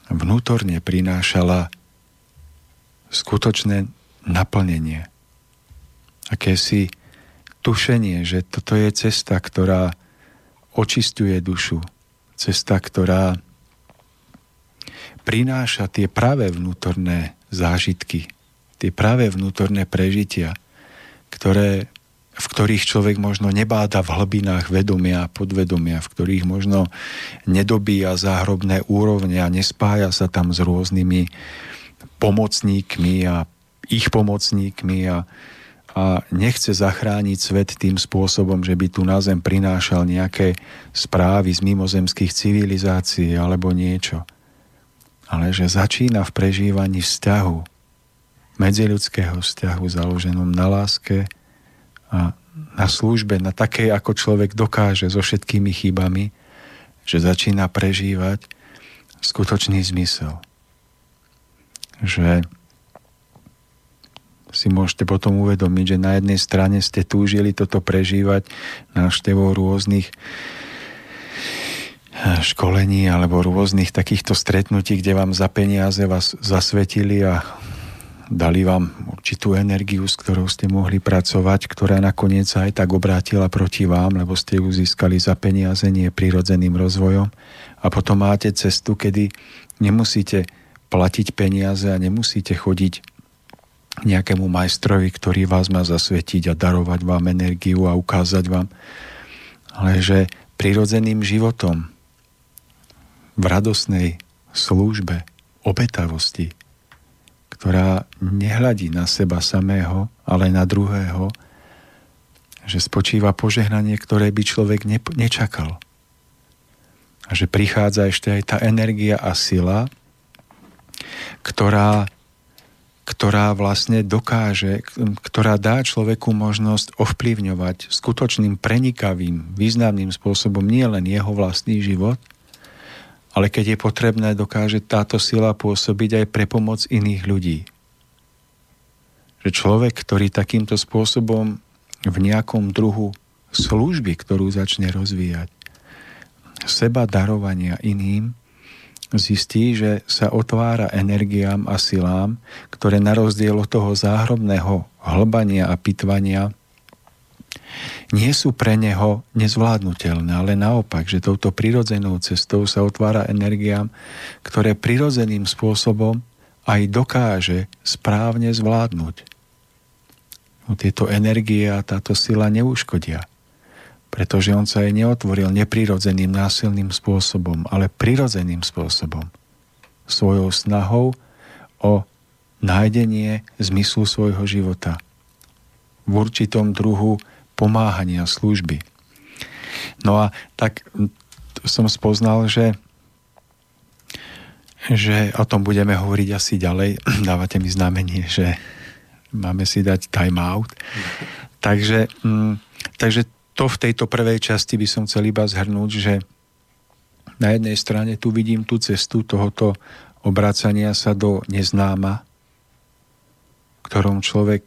C: Vnútorne prinášala skutočné naplnenie. Akési tušenie, že toto je cesta, ktorá očistuje dušu. Cesta, ktorá prináša tie práve vnútorné zážitky, tie práve vnútorné prežitia, ktoré, v ktorých človek možno nebáda v hlbinách vedomia a podvedomia, v ktorých možno nedobíja záhrobné úrovne a nespája sa tam s rôznymi pomocníkmi a ich pomocníkmi a, a nechce zachrániť svet tým spôsobom, že by tu na zem prinášal nejaké správy z mimozemských civilizácií alebo niečo. Ale že začína v prežívaní vzťahu, medziľudského vzťahu založenom na láske a na službe, na takej, ako človek dokáže so všetkými chybami, že začína prežívať skutočný zmysel. Že si môžete potom uvedomiť, že na jednej strane ste túžili toto prežívať návštevou rôznych školení alebo rôznych takýchto stretnutí, kde vám za peniaze vás zasvetili a dali vám určitú energiu, s ktorou ste mohli pracovať, ktorá nakoniec aj tak obrátila proti vám, lebo ste ju získali za peniaze, nie prirodzeným rozvojom. A potom máte cestu, kedy nemusíte platiť peniaze a nemusíte chodiť nejakému majstrovi, ktorý vás má zasvetiť a darovať vám energiu a ukázať vám, ale že prirodzeným životom, v radosnej službe, obetavosti, ktorá nehľadí na seba samého, ale na druhého, že spočíva požehnanie, ktoré by človek ne, nečakal. A že prichádza ešte aj tá energia a sila, ktorá, ktorá vlastne dokáže, ktorá dá človeku možnosť ovplyvňovať skutočným prenikavým, významným spôsobom nie len jeho vlastný život, ale keď je potrebné, dokáže táto sila pôsobiť aj pre pomoc iných ľudí. Že človek, ktorý takýmto spôsobom v nejakom druhu služby, ktorú začne rozvíjať, seba darovania iným, zistí, že sa otvára energiám a silám, ktoré na rozdiel od toho záhrobného hlbania a pitvania nie sú pre neho nezvládnutelné, ale naopak, že touto prirodzenou cestou sa otvára energiám, ktoré prirodzeným spôsobom aj dokáže správne zvládnuť. No, tieto energie a táto sila neuškodia, pretože on sa aj neotvoril neprirodzeným násilným spôsobom, ale prirodzeným spôsobom. Svojou snahou o nájdenie zmyslu svojho života v určitom druhu pomáhania, služby. No a tak som spoznal, že že o tom budeme hovoriť asi ďalej. Dávate mi znamenie, že máme si dať time out. Takže, mm, takže to v tejto prvej časti by som chcel iba zhrnúť, že na jednej strane tu vidím tú cestu tohoto obracania sa do neznáma, ktorom človek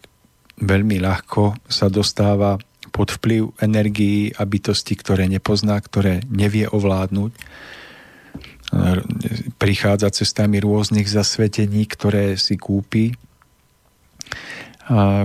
C: veľmi ľahko sa dostáva pod vplyv energií a bytosti, ktoré nepozná, ktoré nevie ovládnuť. Prichádza cestami rôznych zasvetení, ktoré si kúpi. A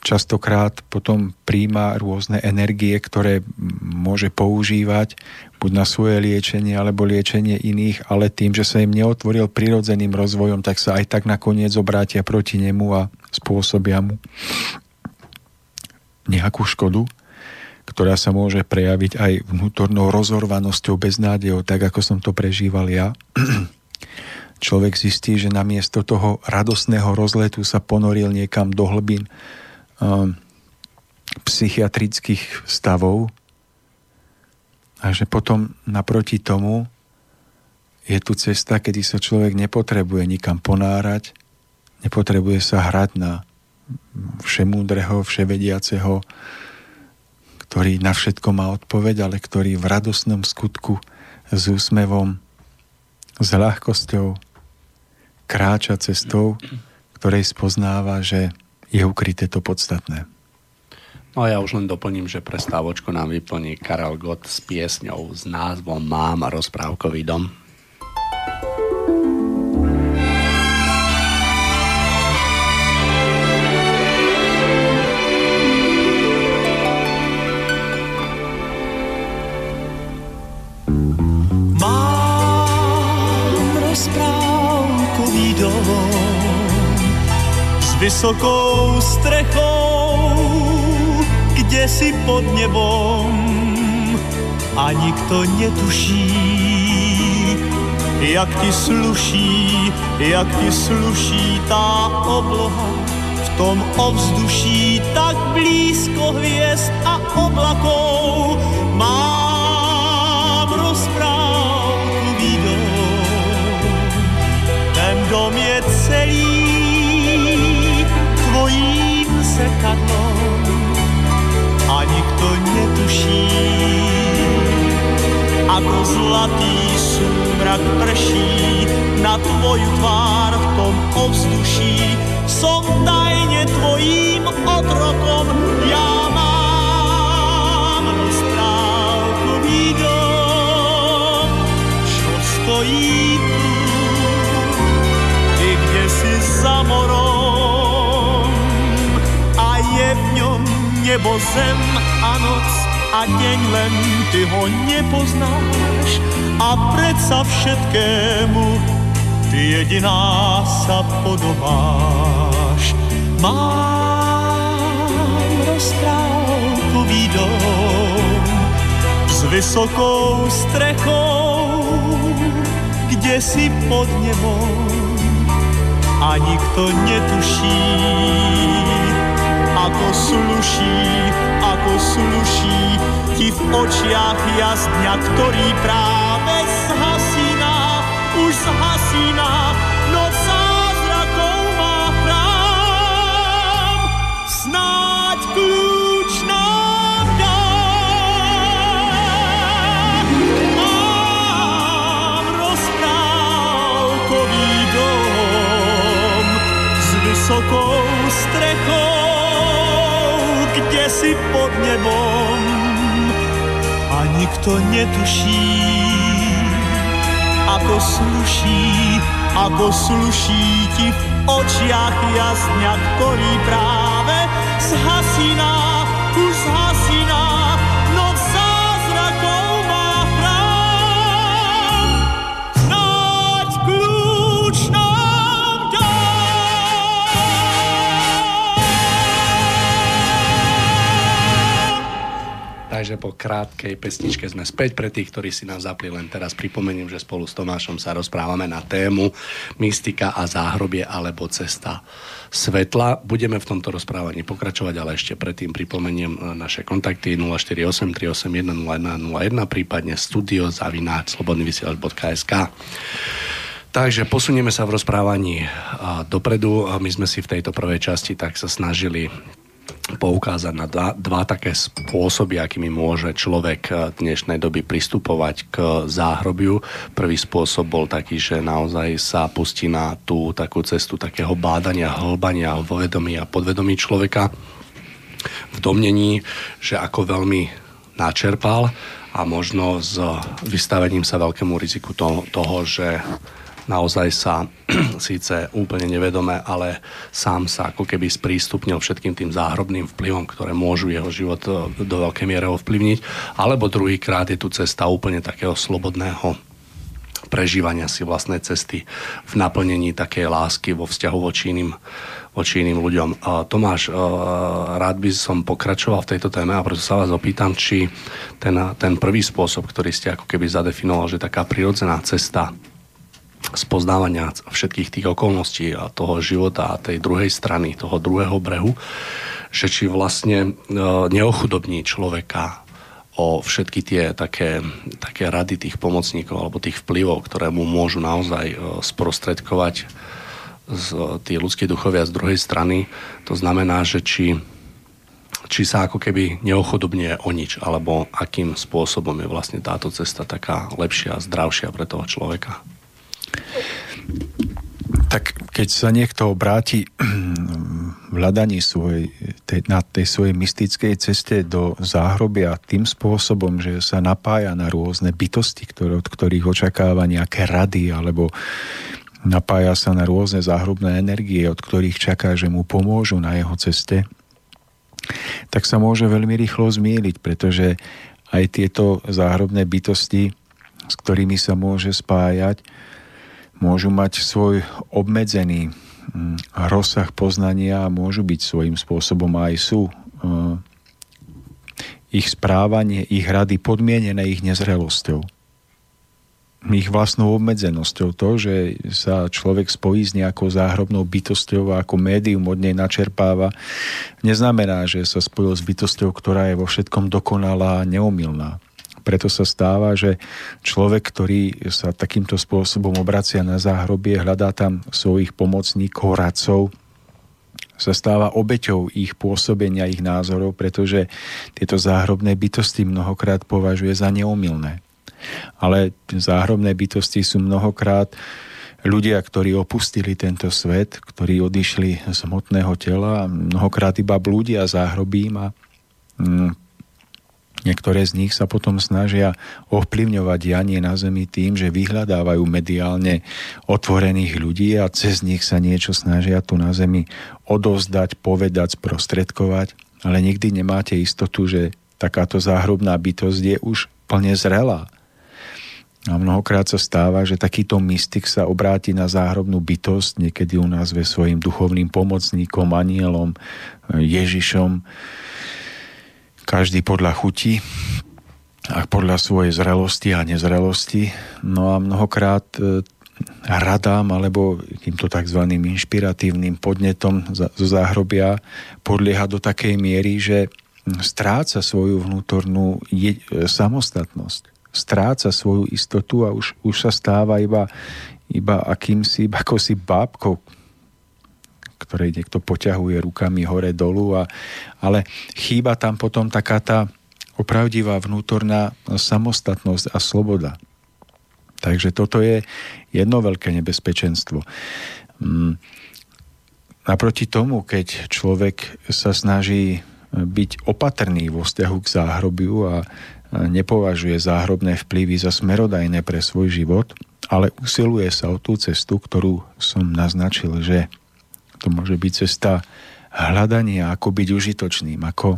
C: častokrát potom príjma rôzne energie, ktoré môže používať buď na svoje liečenie alebo liečenie iných, ale tým, že sa im neotvoril prirodzeným rozvojom, tak sa aj tak nakoniec obrátia proti nemu a spôsobia mu nejakú škodu, ktorá sa môže prejaviť aj vnútornou rozorvanosťou, beznádejou, tak ako som to prežíval ja. Človek zistí, že namiesto toho radosného rozletu sa ponoril niekam do hlbín um, psychiatrických stavov a že potom naproti tomu je tu cesta, kedy sa človek nepotrebuje nikam ponárať, nepotrebuje sa hrať na všemúdreho, vševediaceho, ktorý na všetko má odpoveď, ale ktorý v radosnom skutku s úsmevom, s ľahkosťou kráča cestou, ktorej spoznáva, že je ukryté to podstatné.
B: No a ja už len doplním, že prestávočku nám vyplní Karel Gott s piesňou s názvom Mám rozprávkový dom.
D: Vysokou strechou, kde si pod nebom a nikto netuší, jak ti sluší, jak ti sluší tá obloha v tom ovzduší tak blízko hviezd a oblakov. Mám dom je celý zrkadlom a nikto netuší, ako zlatý súmrak prší na tvoju tvár v tom ovzduší. Som tajne tvojím otrokom, ja mám rozprávkový dom, čo stojí tu, za morom nebo, zem a noc a deň len ty ho nepoznáš a predsa všetkému ty jediná sa podobáš. Mám rozprávkový dom s vysokou strechou, kde si pod nebom a nikto netuší, ako sluší, ako sluší ti v očiach jazdňa, ktorý práve pod nebom a nikto netuší, ako sluší, ako sluší ti v očiach jasňa, ktorý práve zhasíná, už zhasíná.
B: Takže po krátkej pesničke sme späť pre tých, ktorí si nás zapli len teraz. Pripomeniem, že spolu s Tomášom sa rozprávame na tému mystika a záhrobie alebo cesta svetla. Budeme v tomto rozprávaní pokračovať, ale ešte predtým pripomeniem e, naše kontakty 048 381 0101, prípadne studio zavináč slobodnyvysielač.sk. Takže posunieme sa v rozprávaní dopredu. My sme si v tejto prvej časti tak sa snažili poukázať na dva, dva také spôsoby, akými môže človek eh, dnešnej doby pristupovať k záhrobiu. Prvý spôsob bol taký, že naozaj sa pustí na tú takú cestu takého bádania, hlbania vedomí a podvedomí človeka v domnení, že ako veľmi načerpal a možno s vystavením sa veľkému riziku toho, toho že naozaj sa síce úplne nevedome, ale sám sa ako keby sprístupnil všetkým tým záhrobným vplyvom, ktoré môžu jeho život e, do veľkej miery ovplyvniť. Alebo druhýkrát je tu cesta úplne takého slobodného prežívania si vlastnej cesty v naplnení takej lásky vo vzťahu voči iným, voči iným ľuďom. Tomáš, e, rád by som pokračoval v tejto téme a preto sa vás opýtam, či ten, ten prvý spôsob, ktorý ste ako keby zadefinoval, že taká prirodzená cesta spoznávania všetkých tých okolností a toho života a tej druhej strany, toho druhého brehu, že či vlastne e, neochudobní človeka o všetky tie také, také rady tých pomocníkov alebo tých vplyvov, ktoré mu môžu naozaj e, sprostredkovať z, tí ľudské duchovia z druhej strany. To znamená, že či, či sa ako keby neochodobnie o nič, alebo akým spôsobom je vlastne táto cesta taká lepšia, zdravšia pre toho človeka.
C: Tak keď sa niekto obráti v hľadaní svojej, tej, na tej svojej mystickej ceste do záhrobia tým spôsobom, že sa napája na rôzne bytosti, ktoré, od ktorých očakáva nejaké rady, alebo napája sa na rôzne záhrobné energie, od ktorých čaká, že mu pomôžu na jeho ceste, tak sa môže veľmi rýchlo zmieliť, pretože aj tieto záhrobné bytosti, s ktorými sa môže spájať, môžu mať svoj obmedzený mm, rozsah poznania a môžu byť svojím spôsobom aj sú eh, ich správanie, ich rady podmienené ich nezrelosťou. Ich vlastnou obmedzenosťou. To, že sa človek spojí s nejakou záhrobnou bytosťou a ako médium od nej načerpáva, neznamená, že sa spojil s bytosťou, ktorá je vo všetkom dokonalá a neomilná. Preto sa stáva, že človek, ktorý sa takýmto spôsobom obracia na záhrobie, hľadá tam svojich pomocníkov, radcov, sa stáva obeťou ich pôsobenia, ich názorov, pretože tieto záhrobné bytosti mnohokrát považuje za neomilné. Ale záhrobné bytosti sú mnohokrát ľudia, ktorí opustili tento svet, ktorí odišli z hmotného tela, mnohokrát iba blúdia záhrobím a mm, Niektoré z nich sa potom snažia ovplyvňovať dianie na Zemi tým, že vyhľadávajú mediálne otvorených ľudí a cez nich sa niečo snažia tu na Zemi odovzdať, povedať, sprostredkovať, ale nikdy nemáte istotu, že takáto záhrobná bytosť je už plne zrelá. A mnohokrát sa stáva, že takýto mystik sa obráti na záhrobnú bytosť, niekedy u nás ve svojim duchovným pomocníkom, anielom, Ježišom, každý podľa chuti a podľa svojej zrelosti a nezrelosti. No a mnohokrát e, radám alebo týmto tzv. inšpiratívnym podnetom zo záhrobia podlieha do takej miery, že stráca svoju vnútornú je, e, samostatnosť, stráca svoju istotu a už, už sa stáva iba, iba akýmsi, ako si bábkou, ktorej niekto poťahuje rukami hore dolu, a, ale chýba tam potom taká tá opravdivá vnútorná samostatnosť a sloboda. Takže toto je jedno veľké nebezpečenstvo. Mm, naproti tomu, keď človek sa snaží byť opatrný vo vzťahu k záhrobiu a nepovažuje záhrobné vplyvy za smerodajné pre svoj život, ale usiluje sa o tú cestu, ktorú som naznačil, že to môže byť cesta hľadania, ako byť užitočným, ako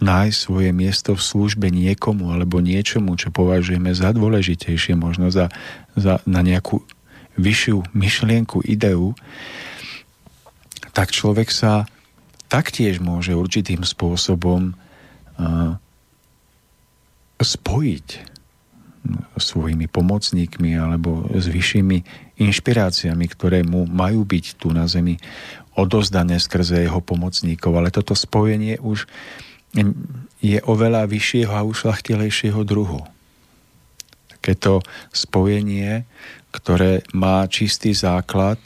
C: nájsť svoje miesto v službe niekomu alebo niečomu, čo považujeme za dôležitejšie, možno za, za na nejakú vyššiu myšlienku, ideu, tak človek sa taktiež môže určitým spôsobom uh, spojiť svojimi pomocníkmi alebo s vyššími inšpiráciami, ktoré mu majú byť tu na zemi odozdané skrze jeho pomocníkov. Ale toto spojenie už je oveľa vyššieho a ušlachtilejšieho druhu. Takéto spojenie, ktoré má čistý základ,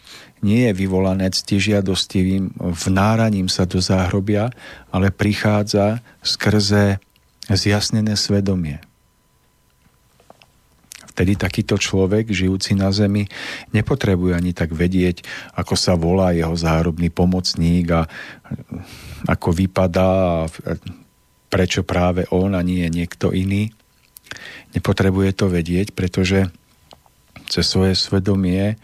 C: nie je vyvolané ctižiadostivým vnáraním sa do záhrobia, ale prichádza skrze zjasnené svedomie. Vtedy takýto človek, žijúci na zemi, nepotrebuje ani tak vedieť, ako sa volá jeho záhrobný pomocník a ako vypadá a prečo práve on a nie niekto iný. Nepotrebuje to vedieť, pretože cez svoje svedomie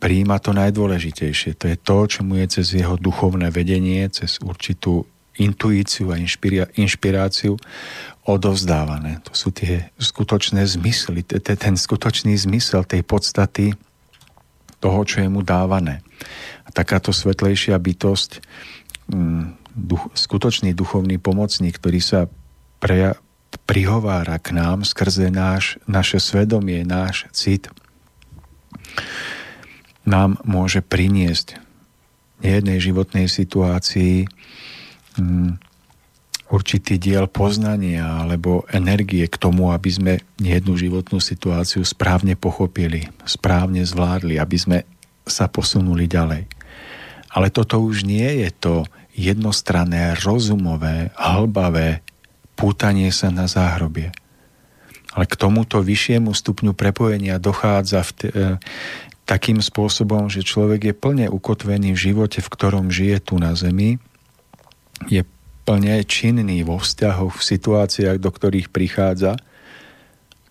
C: príjima to najdôležitejšie. To je to, čo mu je cez jeho duchovné vedenie, cez určitú intuíciu a inšpiráciu odovzdávané. To sú tie skutočné zmysly, ten skutočný zmysel tej podstaty toho, čo je mu dávané. A takáto svetlejšia bytosť, mm, duch, skutočný duchovný pomocník, ktorý sa preja, prihovára k nám skrze náš, naše svedomie, náš cit, nám môže priniesť v jednej životnej situácii um, určitý diel poznania alebo energie k tomu, aby sme jednu životnú situáciu správne pochopili, správne zvládli, aby sme sa posunuli ďalej. Ale toto už nie je to jednostranné, rozumové, hlbavé pútanie sa na záhrobie. Ale k tomuto vyššiemu stupňu prepojenia dochádza v t- takým spôsobom, že človek je plne ukotvený v živote, v ktorom žije tu na Zemi, je plne činný vo vzťahoch, v situáciách, do ktorých prichádza,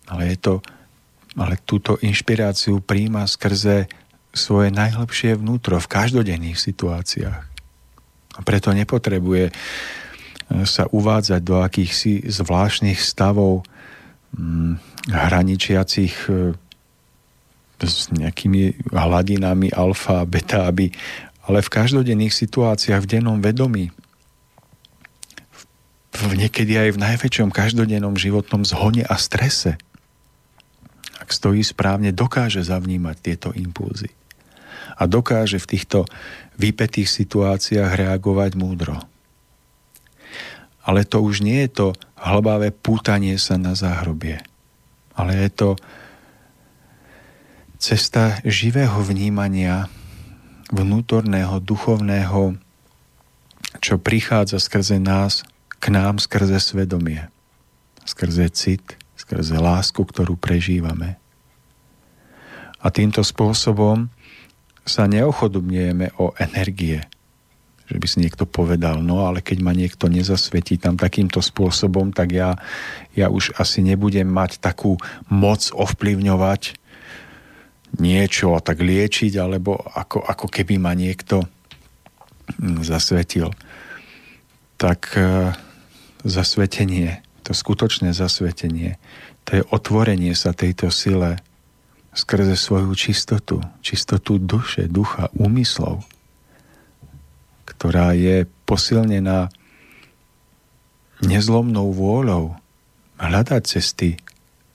C: ale, je to, ale túto inšpiráciu príjma skrze svoje najhlbšie vnútro v každodenných situáciách. A preto nepotrebuje e, sa uvádzať do akýchsi zvláštnych stavov hm, hraničiacich e, s nejakými hladinami alfa, beta, aby, ale v každodenných situáciách, v dennom vedomí, v, niekedy aj v najväčšom každodennom životnom zhone a strese, ak stojí správne, dokáže zavnímať tieto impulzy. A dokáže v týchto vypetých situáciách reagovať múdro. Ale to už nie je to hlbavé pútanie sa na záhrobie, ale je to cesta živého vnímania vnútorného, duchovného, čo prichádza skrze nás, k nám skrze svedomie, skrze cit, skrze lásku, ktorú prežívame. A týmto spôsobom sa neochodobňujeme o energie, že by si niekto povedal, no ale keď ma niekto nezasvetí tam takýmto spôsobom, tak ja, ja už asi nebudem mať takú moc ovplyvňovať niečo a tak liečiť, alebo ako, ako keby ma niekto mm, zasvetil. Tak e, zasvetenie, to skutočné zasvetenie, to je otvorenie sa tejto sile skrze svoju čistotu, čistotu duše, ducha, úmyslov, ktorá je posilnená nezlomnou vôľou hľadať cesty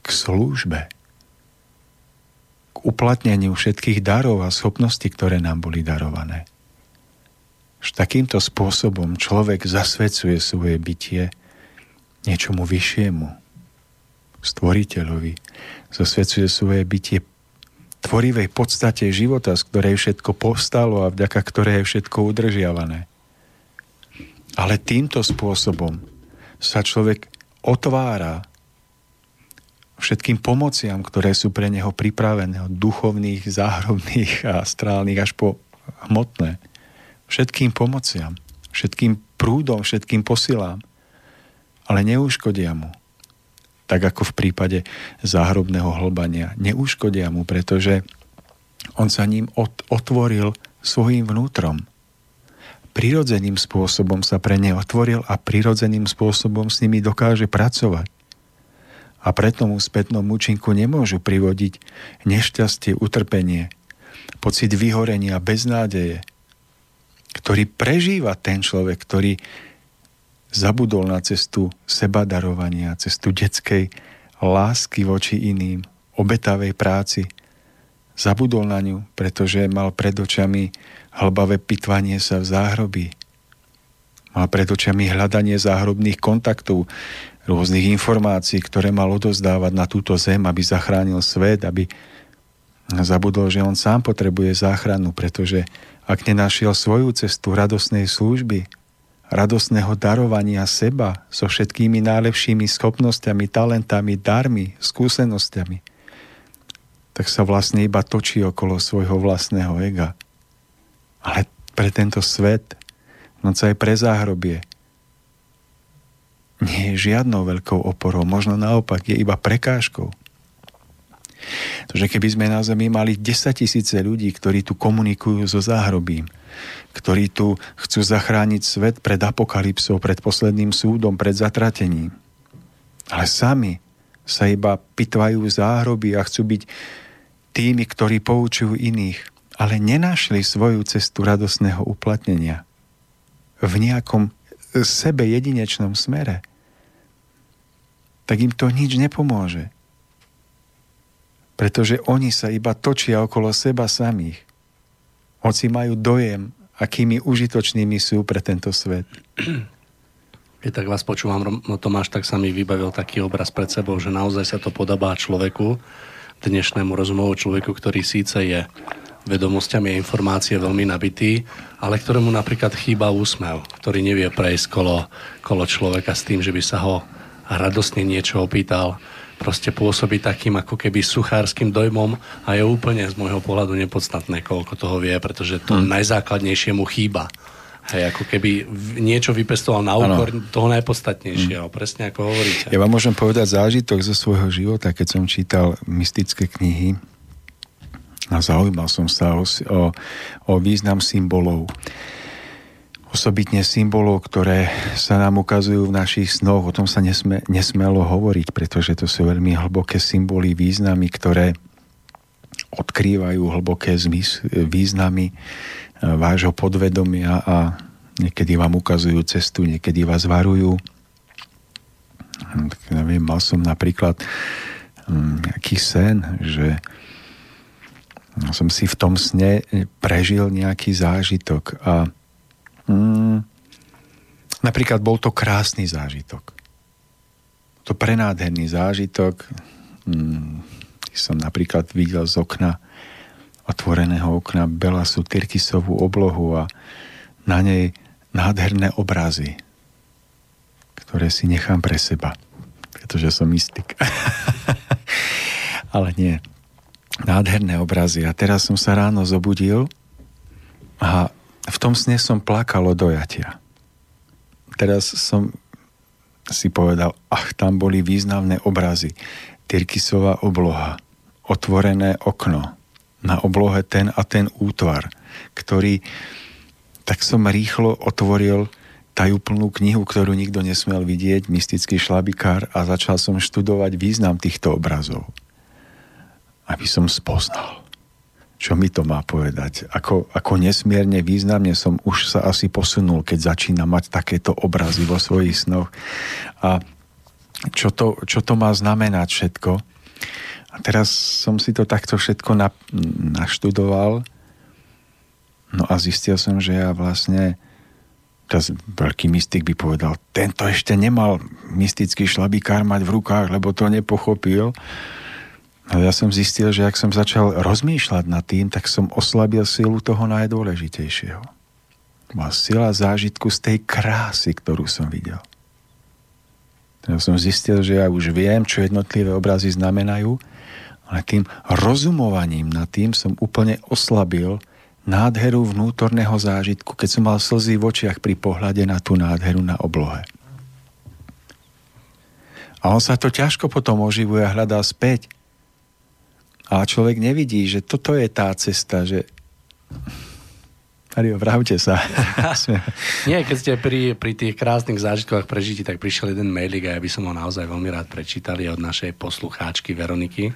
C: k službe, uplatneniu všetkých darov a schopností, ktoré nám boli darované. Že takýmto spôsobom človek zasvedcuje svoje bytie niečomu vyššiemu, stvoriteľovi, zasvedcuje svoje bytie tvorivej podstate života, z ktorej všetko povstalo a vďaka ktorej je všetko udržiavané. Ale týmto spôsobom sa človek otvára všetkým pomociam, ktoré sú pre neho pripravené, duchovných, záhrobných a strálnych až po hmotné. Všetkým pomociam, všetkým prúdom, všetkým posilám. ale neuškodia mu. Tak ako v prípade záhrobného hlbania. Neuškodia mu, pretože on sa ním otvoril svojim vnútrom. Prirodzeným spôsobom sa pre ne otvoril a prirodzeným spôsobom s nimi dokáže pracovať. A preto mu spätnom účinku nemôžu privodiť nešťastie, utrpenie, pocit vyhorenia, beznádeje, ktorý prežíva ten človek, ktorý zabudol na cestu sebadarovania, cestu detskej lásky voči iným, obetavej práci. Zabudol na ňu, pretože mal pred očami hlbavé pitvanie sa v záhrobí. Mal pred očami hľadanie záhrobných kontaktov, rôznych informácií, ktoré mal odozdávať na túto zem, aby zachránil svet, aby zabudol, že on sám potrebuje záchranu, pretože ak nenašiel svoju cestu radosnej služby, radosného darovania seba so všetkými najlepšími schopnosťami, talentami, darmi, skúsenosťami, tak sa vlastne iba točí okolo svojho vlastného ega. Ale pre tento svet, no aj pre záhrobie, nie je žiadnou veľkou oporou, možno naopak je iba prekážkou. Takže keby sme na Zemi mali 10 tisíce ľudí, ktorí tu komunikujú so záhrobím, ktorí tu chcú zachrániť svet pred apokalypsou, pred posledným súdom, pred zatratením. Ale sami sa iba pitvajú záhroby a chcú byť tými, ktorí poučujú iných, ale nenašli svoju cestu radosného uplatnenia v nejakom sebe jedinečnom smere, tak im to nič nepomôže pretože oni sa iba točia okolo seba samých. Hoci majú dojem, akými užitočnými sú pre tento svet.
B: Keď tak vás počúvam, no Tomáš, tak sa mi vybavil taký obraz pred sebou, že naozaj sa to podobá človeku, dnešnému rozumovu človeku, ktorý síce je vedomosťami a informácie veľmi nabitý, ale ktorému napríklad chýba úsmev, ktorý nevie prejsť kolo, kolo človeka s tým, že by sa ho radostne niečo opýtal, proste pôsobí takým ako keby suchárským dojmom a je úplne z môjho pohľadu nepodstatné, koľko toho vie, pretože to hmm. najzákladnejšie mu chýba. Hej, ako keby niečo vypestoval na úkor ano. toho najpodstatnejšieho, hmm. presne ako hovoríte.
C: Ja vám môžem povedať zážitok zo svojho života, keď som čítal mystické knihy a zaujímal som sa o, o, o význam symbolov osobitne symbolov, ktoré sa nám ukazujú v našich snoch. O tom sa nesme, nesmelo hovoriť, pretože to sú veľmi hlboké symboly, významy, ktoré odkrývajú hlboké zmys, významy e, vášho podvedomia a niekedy vám ukazujú cestu, niekedy vás varujú. Tak neviem, mal som napríklad mm, nejaký sen, že som si v tom sne prežil nejaký zážitok a Mm, napríklad bol to krásny zážitok. To prenádherný zážitok. Mm, som napríklad videl z okna, otvoreného okna Belasu Tyrkisovú oblohu a na nej nádherné obrazy, ktoré si nechám pre seba, pretože som mystik. Ale nie. Nádherné obrazy. A teraz som sa ráno zobudil a v tom sne som plakal od dojatia. Teraz som si povedal, ach, tam boli významné obrazy. Tyrkisová obloha, otvorené okno, na oblohe ten a ten útvar, ktorý tak som rýchlo otvoril tajúplnú knihu, ktorú nikto nesmel vidieť, mystický šlabikár a začal som študovať význam týchto obrazov. Aby som spoznal čo mi to má povedať? Ako, ako nesmierne významne som už sa asi posunul, keď začína mať takéto obrazy vo svojich snoch. A čo to, čo to má znamenať všetko? A teraz som si to takto všetko na, naštudoval no a zistil som, že ja vlastne teraz veľký mystik by povedal, tento ešte nemal mystický šlabikár mať v rukách, lebo to nepochopil. Ale ja som zistil, že ak som začal rozmýšľať nad tým, tak som oslabil silu toho najdôležitejšieho. Má sila zážitku z tej krásy, ktorú som videl. Ja som zistil, že ja už viem, čo jednotlivé obrazy znamenajú, ale tým rozumovaním nad tým som úplne oslabil nádheru vnútorného zážitku, keď som mal slzy v očiach pri pohľade na tú nádheru na oblohe. A on sa to ťažko potom oživuje a hľadá späť. A človek nevidí, že toto je tá cesta, že Mario, vravte sa.
B: Nie, keď ste pri, pri tých krásnych zážitkoch prežití, tak prišiel jeden mailik a ja by som ho naozaj veľmi rád prečítali od našej poslucháčky Veroniky.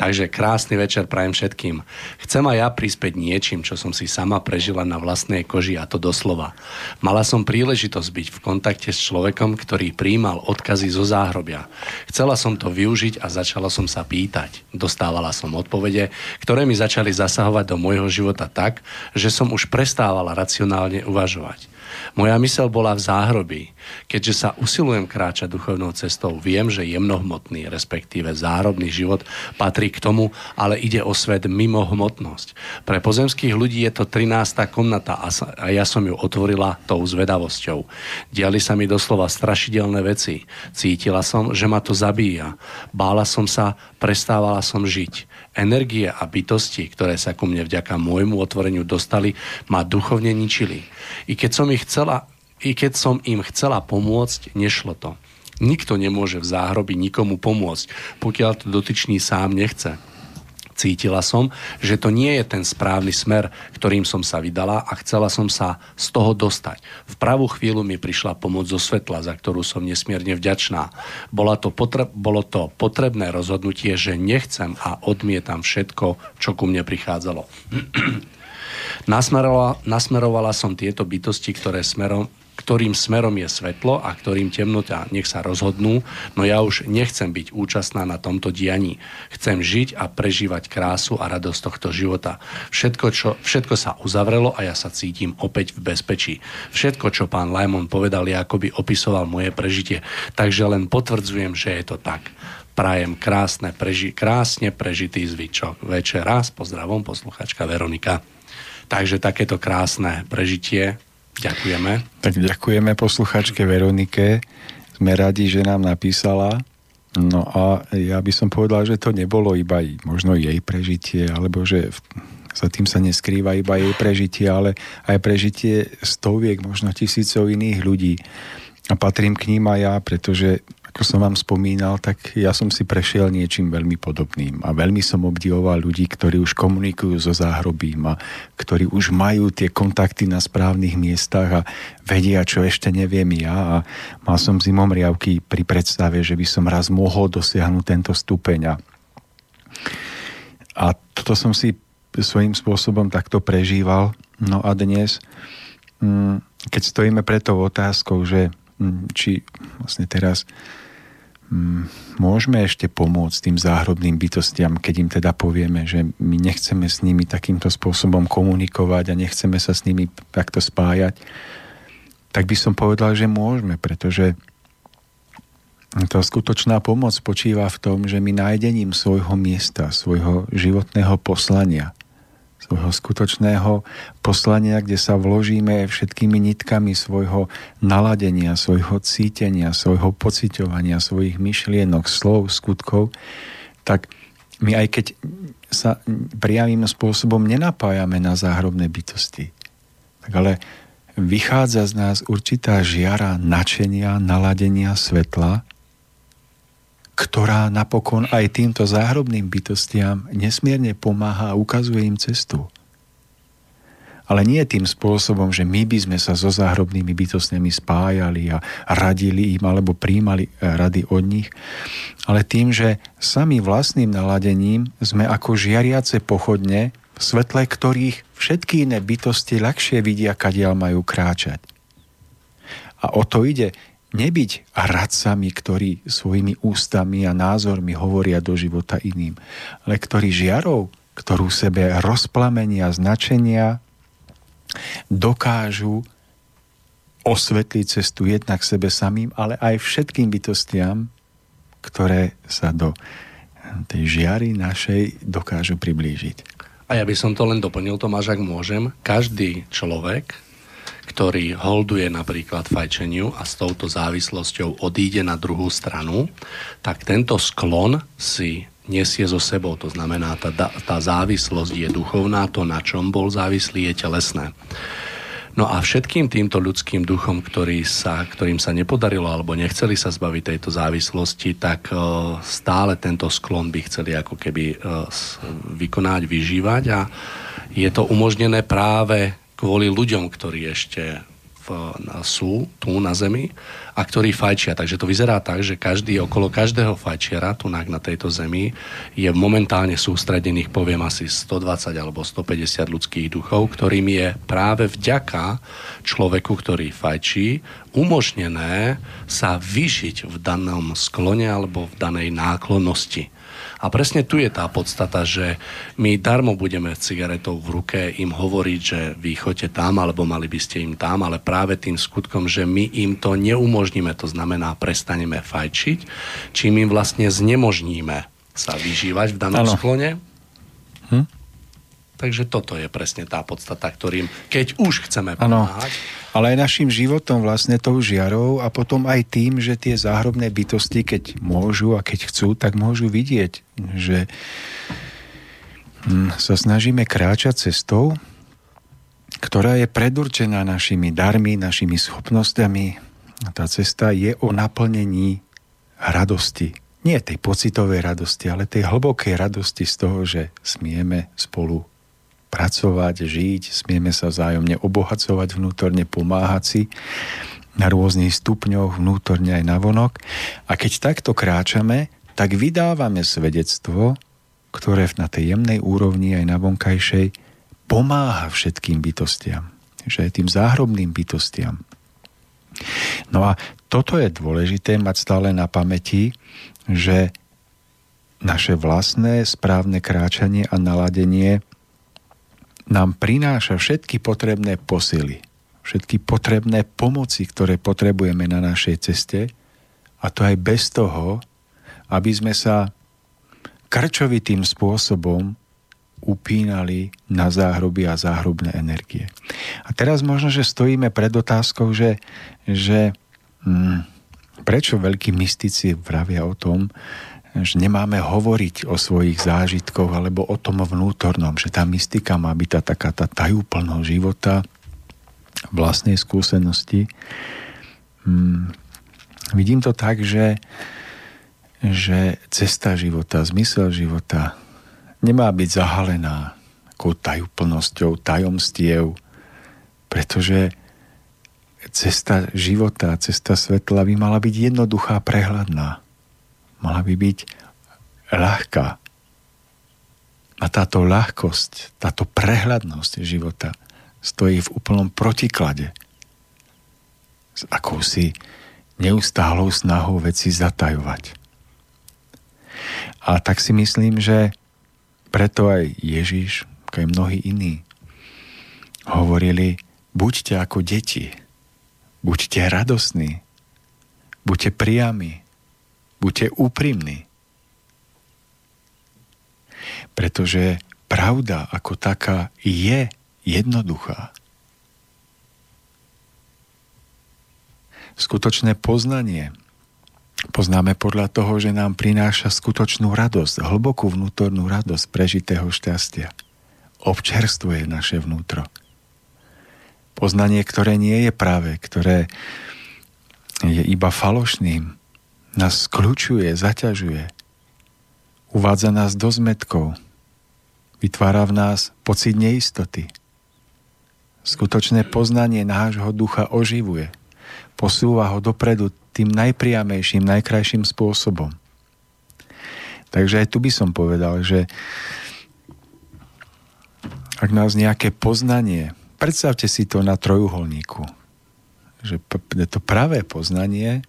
B: Takže krásny večer prajem všetkým. Chcem aj ja prispieť niečím, čo som si sama prežila na vlastnej koži a to doslova. Mala som príležitosť byť v kontakte s človekom, ktorý príjmal odkazy zo záhrobia. Chcela som to využiť a začala som sa pýtať. Dostávala som odpovede, ktoré mi začali zasahovať do môjho života tak, že som už prestal prestávala racionálne uvažovať. Moja mysel bola v záhrobí. Keďže sa usilujem kráčať duchovnou cestou, viem, že jemnohmotný, respektíve záhrobný život patrí k tomu, ale ide o svet mimo hmotnosť. Pre pozemských ľudí je to 13. komnata a ja som ju otvorila tou zvedavosťou. Diali sa mi doslova strašidelné veci. Cítila som, že ma to zabíja. Bála som sa, prestávala som žiť energie a bytosti, ktoré sa ku mne vďaka môjmu otvoreniu dostali, ma duchovne ničili. I keď som ich chcela, i keď som im chcela pomôcť, nešlo to. Nikto nemôže v záhrobi nikomu pomôcť, pokiaľ to dotyčný sám nechce. Cítila som, že to nie je ten správny smer, ktorým som sa vydala a chcela som sa z toho dostať. V pravú chvíľu mi prišla pomoc zo svetla, za ktorú som nesmierne vďačná. Bola to potre- bolo to potrebné rozhodnutie, že nechcem a odmietam všetko, čo ku mne prichádzalo. nasmerovala, nasmerovala som tieto bytosti, ktoré smerom, ktorým smerom je svetlo a ktorým temnota. Nech sa rozhodnú, no ja už nechcem byť účastná na tomto dianí. Chcem žiť a prežívať krásu a radosť tohto života. Všetko, čo, všetko sa uzavrelo a ja sa cítim opäť v bezpečí. Všetko, čo pán Lajmon povedal, je akoby opisoval moje prežitie. Takže len potvrdzujem, že je to tak prajem krásne, preži, krásne prežitý zvyčok. Večer raz, pozdravom, posluchačka Veronika. Takže takéto krásne prežitie Ďakujeme.
C: Tak ďakujeme posluchačke Veronike. Sme radi, že nám napísala. No a ja by som povedal, že to nebolo iba možno jej prežitie, alebo že za tým sa neskrýva iba jej prežitie, ale aj prežitie stoviek, možno tisícov iných ľudí. A patrím k ním aj ja, pretože ako som vám spomínal, tak ja som si prešiel niečím veľmi podobným a veľmi som obdivoval ľudí, ktorí už komunikujú so záhrobím a ktorí už majú tie kontakty na správnych miestach a vedia, čo ešte neviem ja a mal som zimom riavky pri predstave, že by som raz mohol dosiahnuť tento stupeň a, a toto som si svojím spôsobom takto prežíval. No a dnes, mm, keď stojíme pred tou otázkou, že mm, či vlastne teraz môžeme ešte pomôcť tým záhrobným bytostiam, keď im teda povieme, že my nechceme s nimi takýmto spôsobom komunikovať a nechceme sa s nimi takto spájať, tak by som povedal, že môžeme, pretože tá skutočná pomoc spočíva v tom, že my nájdením svojho miesta, svojho životného poslania svojho skutočného poslania, kde sa vložíme všetkými nitkami svojho naladenia, svojho cítenia, svojho pociťovania, svojich myšlienok, slov, skutkov, tak my aj keď sa priamým spôsobom nenapájame na záhrobné bytosti, tak ale vychádza z nás určitá žiara načenia, naladenia svetla, ktorá napokon aj týmto záhrobným bytostiam nesmierne pomáha a ukazuje im cestu. Ale nie tým spôsobom, že my by sme sa so záhrobnými bytostiami spájali a radili im alebo príjmali e, rady od nich, ale tým, že sami vlastným naladením sme ako žiariace pochodne, v svetle ktorých všetky iné bytosti ľahšie vidia, kadiaľ majú kráčať. A o to ide nebyť radcami, ktorí svojimi ústami a názormi hovoria do života iným, ale ktorí žiarou, ktorú sebe rozplamenia, značenia, dokážu osvetliť cestu jednak sebe samým, ale aj všetkým bytostiam, ktoré sa do tej žiary našej dokážu priblížiť.
B: A ja by som to len doplnil, Tomáš, ak môžem. Každý človek, ktorý holduje napríklad fajčeniu a s touto závislosťou odíde na druhú stranu, tak tento sklon si nesie so sebou. To znamená, tá, tá závislosť je duchovná, to, na čom bol závislý, je telesné. No a všetkým týmto ľudským duchom, ktorý sa, ktorým sa nepodarilo alebo nechceli sa zbaviť tejto závislosti, tak uh, stále tento sklon by chceli ako keby uh, vykonať, vyžívať a je to umožnené práve kvôli ľuďom, ktorí ešte sú tu na Zemi a ktorí fajčia. Takže to vyzerá tak, že každý, okolo každého fajčiara tu na tejto Zemi je momentálne sústredených, poviem asi 120 alebo 150 ľudských duchov, ktorým je práve vďaka človeku, ktorý fajčí, umožnené sa vyžiť v danom sklone alebo v danej náklonnosti. A presne tu je tá podstata, že my darmo budeme cigaretou v ruke im hovoriť, že vy choďte tam, alebo mali by ste im tam, ale práve tým skutkom, že my im to neumožníme, to znamená prestaneme fajčiť, čím im vlastne znemožníme sa vyžívať v danom ano. sklone. Hm? Takže toto je presne tá podstata, ktorým, keď už chceme pomáhať, ano
C: ale aj našim životom vlastne tou žiarou a potom aj tým, že tie záhrobné bytosti, keď môžu a keď chcú, tak môžu vidieť, že hm, sa snažíme kráčať cestou, ktorá je predurčená našimi darmi, našimi schopnosťami. A tá cesta je o naplnení radosti. Nie tej pocitovej radosti, ale tej hlbokej radosti z toho, že smieme spolu pracovať, žiť, smieme sa vzájomne obohacovať vnútorne, pomáhať si na rôznych stupňoch, vnútorne aj navonok. A keď takto kráčame, tak vydávame svedectvo, ktoré na tej jemnej úrovni aj na vonkajšej pomáha všetkým bytostiam. Že tým záhrobným bytostiam. No a toto je dôležité mať stále na pamäti, že naše vlastné správne kráčanie a naladenie nám prináša všetky potrebné posily, všetky potrebné pomoci, ktoré potrebujeme na našej ceste a to aj bez toho, aby sme sa krčovitým spôsobom upínali na záhroby a záhrobné energie. A teraz možno, že stojíme pred otázkou, že, že hm, prečo veľkí mystici vravia o tom, že nemáme hovoriť o svojich zážitkoch alebo o tom vnútornom, že tá mystika má byť tá taká tá tajúplnosť života, vlastnej skúsenosti. Hmm. Vidím to tak, že, že cesta života, zmysel života nemá byť zahalená takou tajúplnosťou, tajomstiev, pretože cesta života, cesta svetla by mala byť jednoduchá, prehľadná mala by byť ľahká. A táto ľahkosť, táto prehľadnosť života stojí v úplnom protiklade s akousi neustálou snahou veci zatajovať. A tak si myslím, že preto aj Ježiš, ako aj mnohí iní, hovorili, buďte ako deti, buďte radosní, buďte priami, Buďte úprimní. Pretože pravda ako taká je jednoduchá. Skutočné poznanie poznáme podľa toho, že nám prináša skutočnú radosť, hlbokú vnútornú radosť prežitého šťastia. Občerstvuje naše vnútro. Poznanie, ktoré nie je práve, ktoré je iba falošným, nás skľúčuje, zaťažuje, uvádza nás do zmetkov, vytvára v nás pocit neistoty. Skutočné poznanie nášho ducha oživuje, posúva ho dopredu tým najpriamejším, najkrajším spôsobom. Takže aj tu by som povedal, že ak nás nejaké poznanie, predstavte si to na trojuholníku, že to pravé poznanie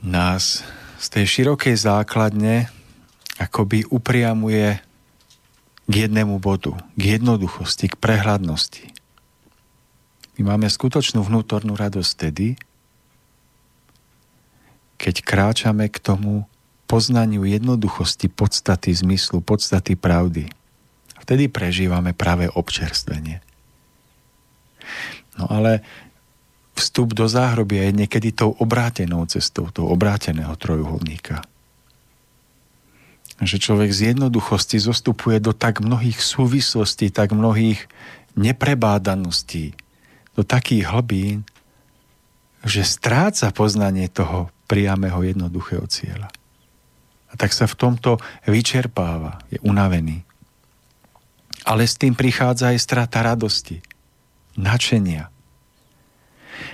C: nás z tej širokej základne akoby upriamuje k jednému bodu, k jednoduchosti, k prehľadnosti. My máme skutočnú vnútornú radosť tedy, keď kráčame k tomu poznaniu jednoduchosti podstaty zmyslu, podstaty pravdy. Vtedy prežívame práve občerstvenie. No ale vstup do záhrobia je niekedy tou obrátenou cestou, tou obráteného trojuholníka. Že človek z jednoduchosti zostupuje do tak mnohých súvislostí, tak mnohých neprebádanosti, do takých hlbín, že stráca poznanie toho priamého jednoduchého cieľa. A tak sa v tomto vyčerpáva, je unavený. Ale s tým prichádza aj strata radosti, načenia.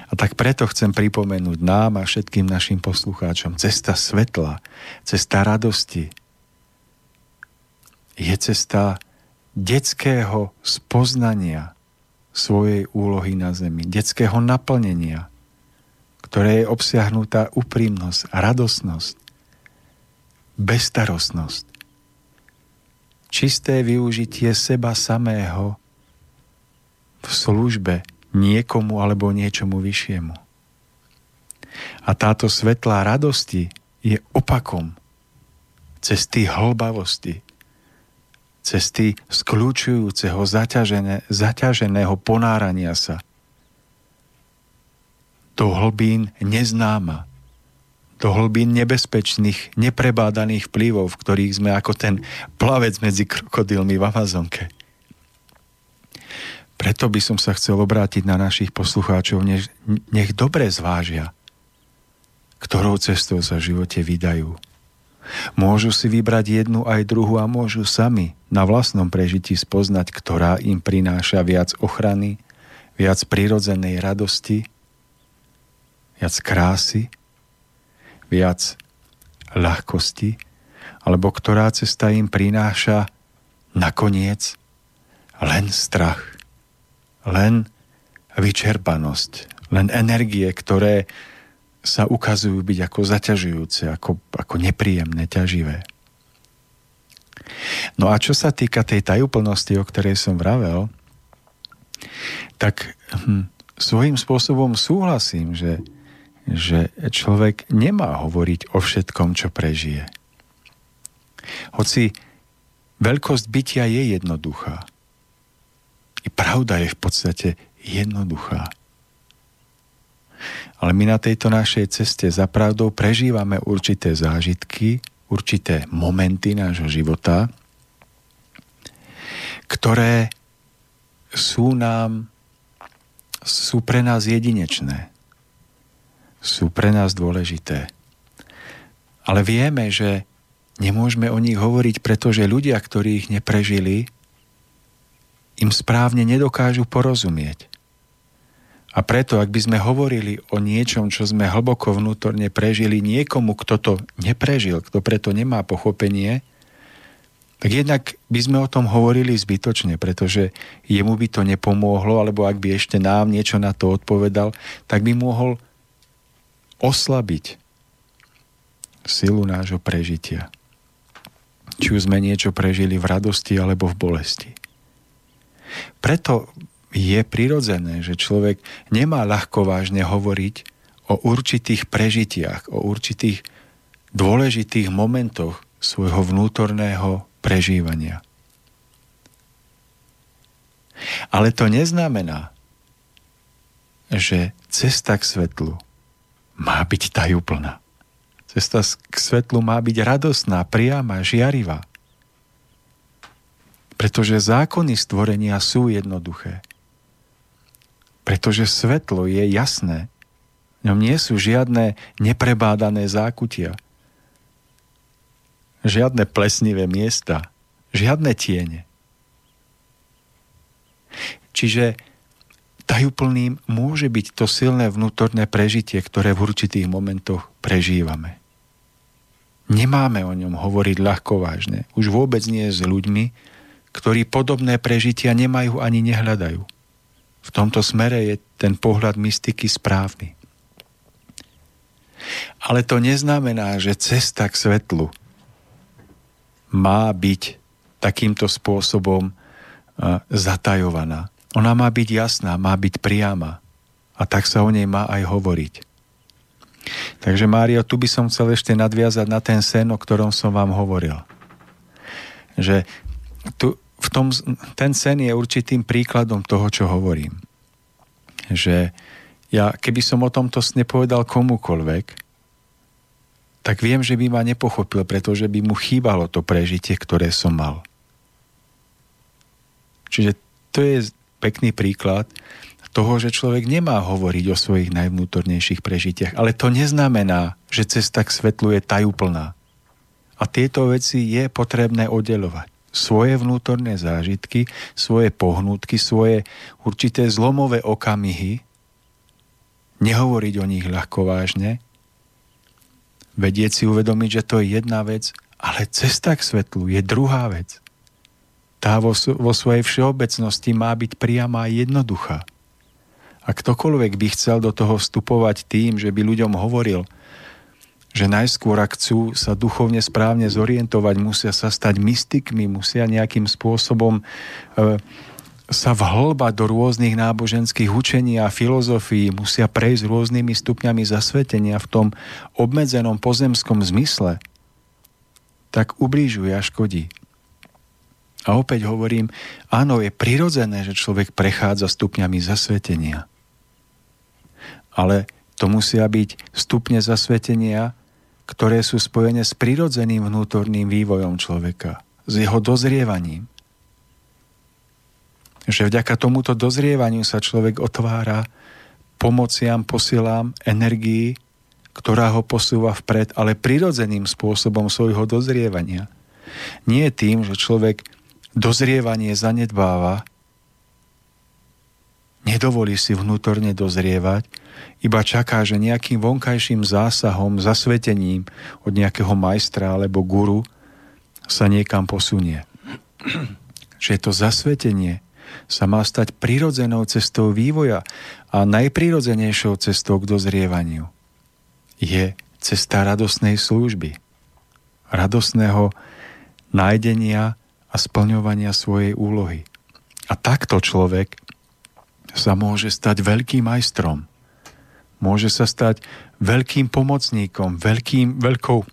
C: A tak preto chcem pripomenúť nám a všetkým našim poslucháčom, cesta svetla, cesta radosti je cesta detského spoznania svojej úlohy na zemi, detského naplnenia, ktoré je obsiahnutá úprimnosť, radosnosť, bestarostnosť, čisté využitie seba samého v službe niekomu alebo niečomu vyššiemu. A táto svetlá radosti je opakom cesty hlbavosti, cesty skľúčujúceho zaťažené, zaťaženého ponárania sa do hlbín neznáma, do hlbín nebezpečných, neprebádaných vplyvov, v ktorých sme ako ten plavec medzi krokodilmi v Amazonke. Preto by som sa chcel obrátiť na našich poslucháčov, nech, nech dobre zvážia, ktorou cestou sa v živote vydajú. Môžu si vybrať jednu aj druhú a môžu sami na vlastnom prežití spoznať, ktorá im prináša viac ochrany, viac prirodzenej radosti, viac krásy, viac ľahkosti, alebo ktorá cesta im prináša nakoniec len strach, len vyčerpanosť, len energie, ktoré sa ukazujú byť ako zaťažujúce, ako, ako nepríjemné, ťaživé. No a čo sa týka tej tajúplnosti, o ktorej som vravel, tak hm, svojím spôsobom súhlasím, že, že človek nemá hovoriť o všetkom, čo prežije. Hoci veľkosť bytia je jednoduchá. I pravda je v podstate jednoduchá. Ale my na tejto našej ceste za pravdou prežívame určité zážitky, určité momenty nášho života, ktoré sú nám, sú pre nás jedinečné, sú pre nás dôležité. Ale vieme, že nemôžeme o nich hovoriť, pretože ľudia, ktorí ich neprežili, im správne nedokážu porozumieť. A preto, ak by sme hovorili o niečom, čo sme hlboko vnútorne prežili niekomu, kto to neprežil, kto preto nemá pochopenie, tak jednak by sme o tom hovorili zbytočne, pretože jemu by to nepomôhlo, alebo ak by ešte nám niečo na to odpovedal, tak by mohol oslabiť silu nášho prežitia. Či už sme niečo prežili v radosti alebo v bolesti. Preto je prirodzené, že človek nemá ľahko vážne hovoriť o určitých prežitiach, o určitých dôležitých momentoch svojho vnútorného prežívania. Ale to neznamená, že cesta k svetlu má byť tajúplná. Cesta k svetlu má byť radosná, priama, žiarivá. Pretože zákony stvorenia sú jednoduché. Pretože svetlo je jasné. V ňom nie sú žiadne neprebádané zákutia. Žiadne plesnivé miesta. Žiadne tiene. Čiže tajúplným môže byť to silné vnútorné prežitie, ktoré v určitých momentoch prežívame. Nemáme o ňom hovoriť ľahko vážne. Už vôbec nie s ľuďmi, ktorí podobné prežitia nemajú ani nehľadajú. V tomto smere je ten pohľad mystiky správny. Ale to neznamená, že cesta k svetlu má byť takýmto spôsobom zatajovaná. Ona má byť jasná, má byť priama. A tak sa o nej má aj hovoriť. Takže Mário, tu by som chcel ešte nadviazať na ten sen, o ktorom som vám hovoril. Že tu, v tom, ten sen je určitým príkladom toho, čo hovorím. Že ja, keby som o tomto sne povedal komukoľvek, tak viem, že by ma nepochopil, pretože by mu chýbalo to prežitie, ktoré som mal. Čiže to je pekný príklad toho, že človek nemá hovoriť o svojich najvnútornejších prežitiach. Ale to neznamená, že cesta k svetlu je tajúplná. A tieto veci je potrebné oddelovať. Svoje vnútorné zážitky, svoje pohnutky, svoje určité zlomové okamihy, nehovoriť o nich ľahko vážne, vedieť si uvedomiť, že to je jedna vec, ale cesta k svetlu je druhá vec. Tá vo, vo svojej všeobecnosti má byť priama a jednoduchá. A ktokoľvek by chcel do toho vstupovať tým, že by ľuďom hovoril, že najskôr, ak chcú sa duchovne správne zorientovať, musia sa stať mystikmi, musia nejakým spôsobom e, sa vhlbať do rôznych náboženských učení a filozofií, musia prejsť rôznymi stupňami zasvetenia v tom obmedzenom pozemskom zmysle, tak ublížuje a škodí. A opäť hovorím, áno, je prirodzené, že človek prechádza stupňami zasvetenia ale to musia byť stupne zasvetenia, ktoré sú spojené s prirodzeným vnútorným vývojom človeka, s jeho dozrievaním. Že vďaka tomuto dozrievaniu sa človek otvára pomociam, posilám, energii, ktorá ho posúva vpred, ale prirodzeným spôsobom svojho dozrievania. Nie tým, že človek dozrievanie zanedbáva, nedovolí si vnútorne dozrievať, iba čaká, že nejakým vonkajším zásahom, zasvetením od nejakého majstra alebo guru sa niekam posunie. že to zasvetenie sa má stať prirodzenou cestou vývoja a najprirodzenejšou cestou k dozrievaniu je cesta radosnej služby, radosného nájdenia a splňovania svojej úlohy. A takto človek sa môže stať veľkým majstrom Môže sa stať veľkým pomocníkom, veľkým, veľkou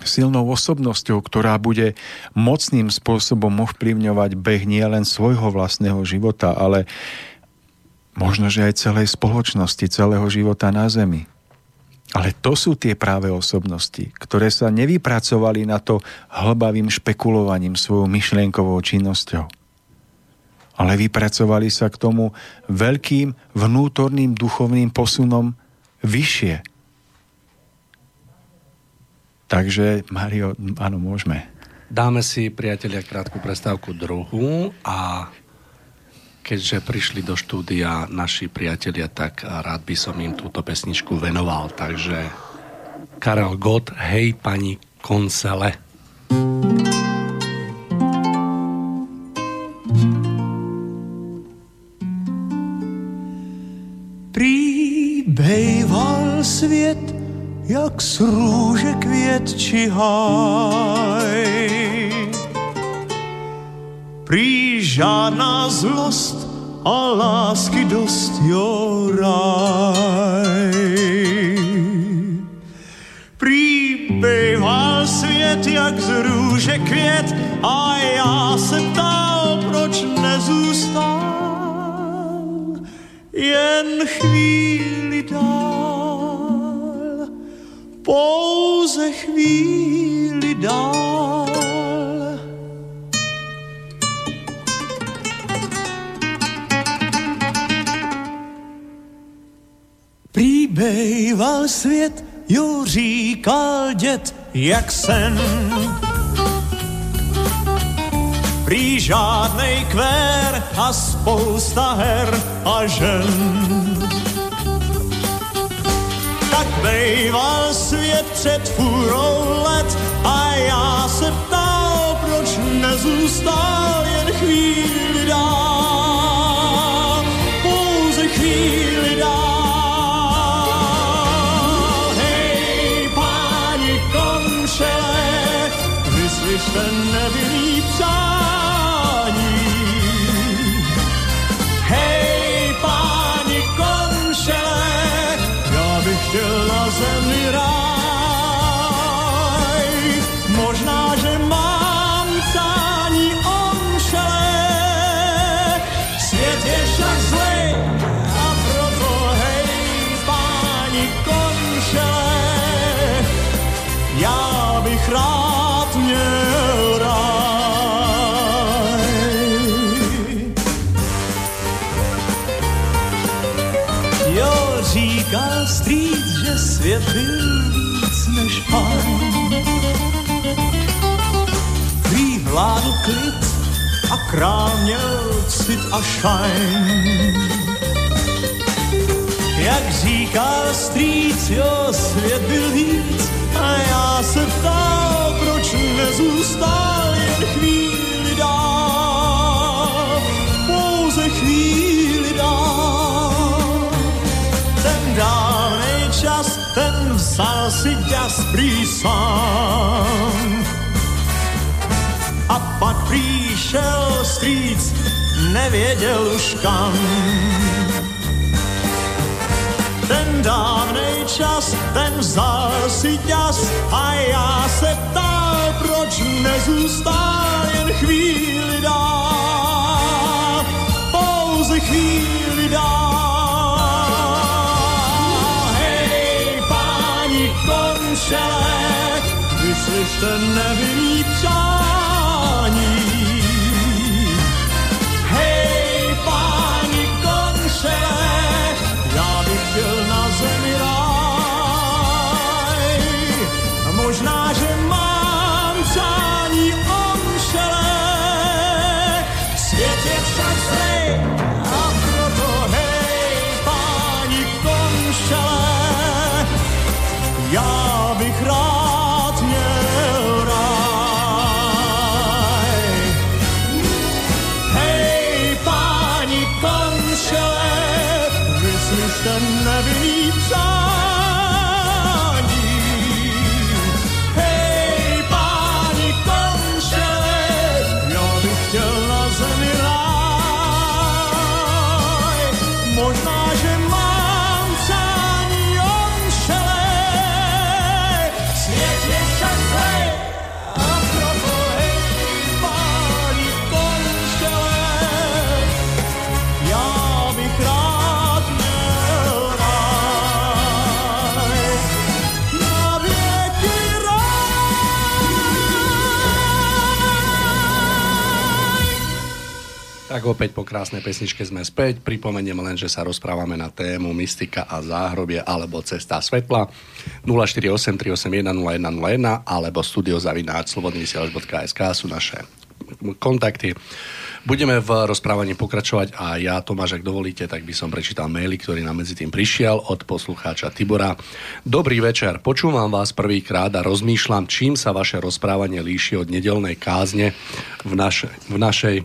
C: silnou osobnosťou, ktorá bude mocným spôsobom ovplyvňovať beh nielen svojho vlastného života, ale možno, že aj celej spoločnosti, celého života na Zemi. Ale to sú tie práve osobnosti, ktoré sa nevypracovali na to hlbavým špekulovaním svojou myšlienkovou činnosťou ale vypracovali sa k tomu veľkým vnútorným duchovným posunom vyššie. Takže, Mario, áno, môžeme.
B: Dáme si, priatelia, krátku prestávku druhú a keďže prišli do štúdia naši priatelia, tak rád by som im túto pesničku venoval. Takže Karel Gott, hej pani Koncele. thank you
D: jak z růže květ či háj. Prý žádná zlost a lásky dost, jo ráj. Prý bejval svět, jak z růže květ a já se ptal, proč nezůstal jen chvíli dál, pouze chvíli dál. Příbejval svět, jo říkal dět, jak sen Prý žádnej kvér a spousta her a žen. Tak bejval svět před fůrou let a já se ptal, proč nezůstal jen chvíli dál. Byl víc než fajn. Prý vládl klid a král měl cit a šajn. Jak říkal strýc, jo, svět byl víc a já se ptal, proč nezůstal jen chvíli vzal si ďas prý sám. A pak přišel strýc, nevěděl už kam ten dávnej čas, ten vzal si ťas a já se ptal, proč nezůstal jen chvíli dál, pouze chvíli dál. sunshine. This is the Navi
B: Tak opäť po krásnej pesničke sme späť. Pripomeniem len, že sa rozprávame na tému mystika a záhrobie alebo cesta svetla 048 381 0101 alebo studiozavináč slobodnyvysielač.sk sú naše kontakty. Budeme v rozprávaní pokračovať a ja, Tomáš, ak dovolíte, tak by som prečítal maily, ktorý nám medzi tým prišiel od poslucháča Tibora. Dobrý večer, počúvam vás prvýkrát a rozmýšľam, čím sa vaše rozprávanie líši od nedelnej kázne v, naše, v našej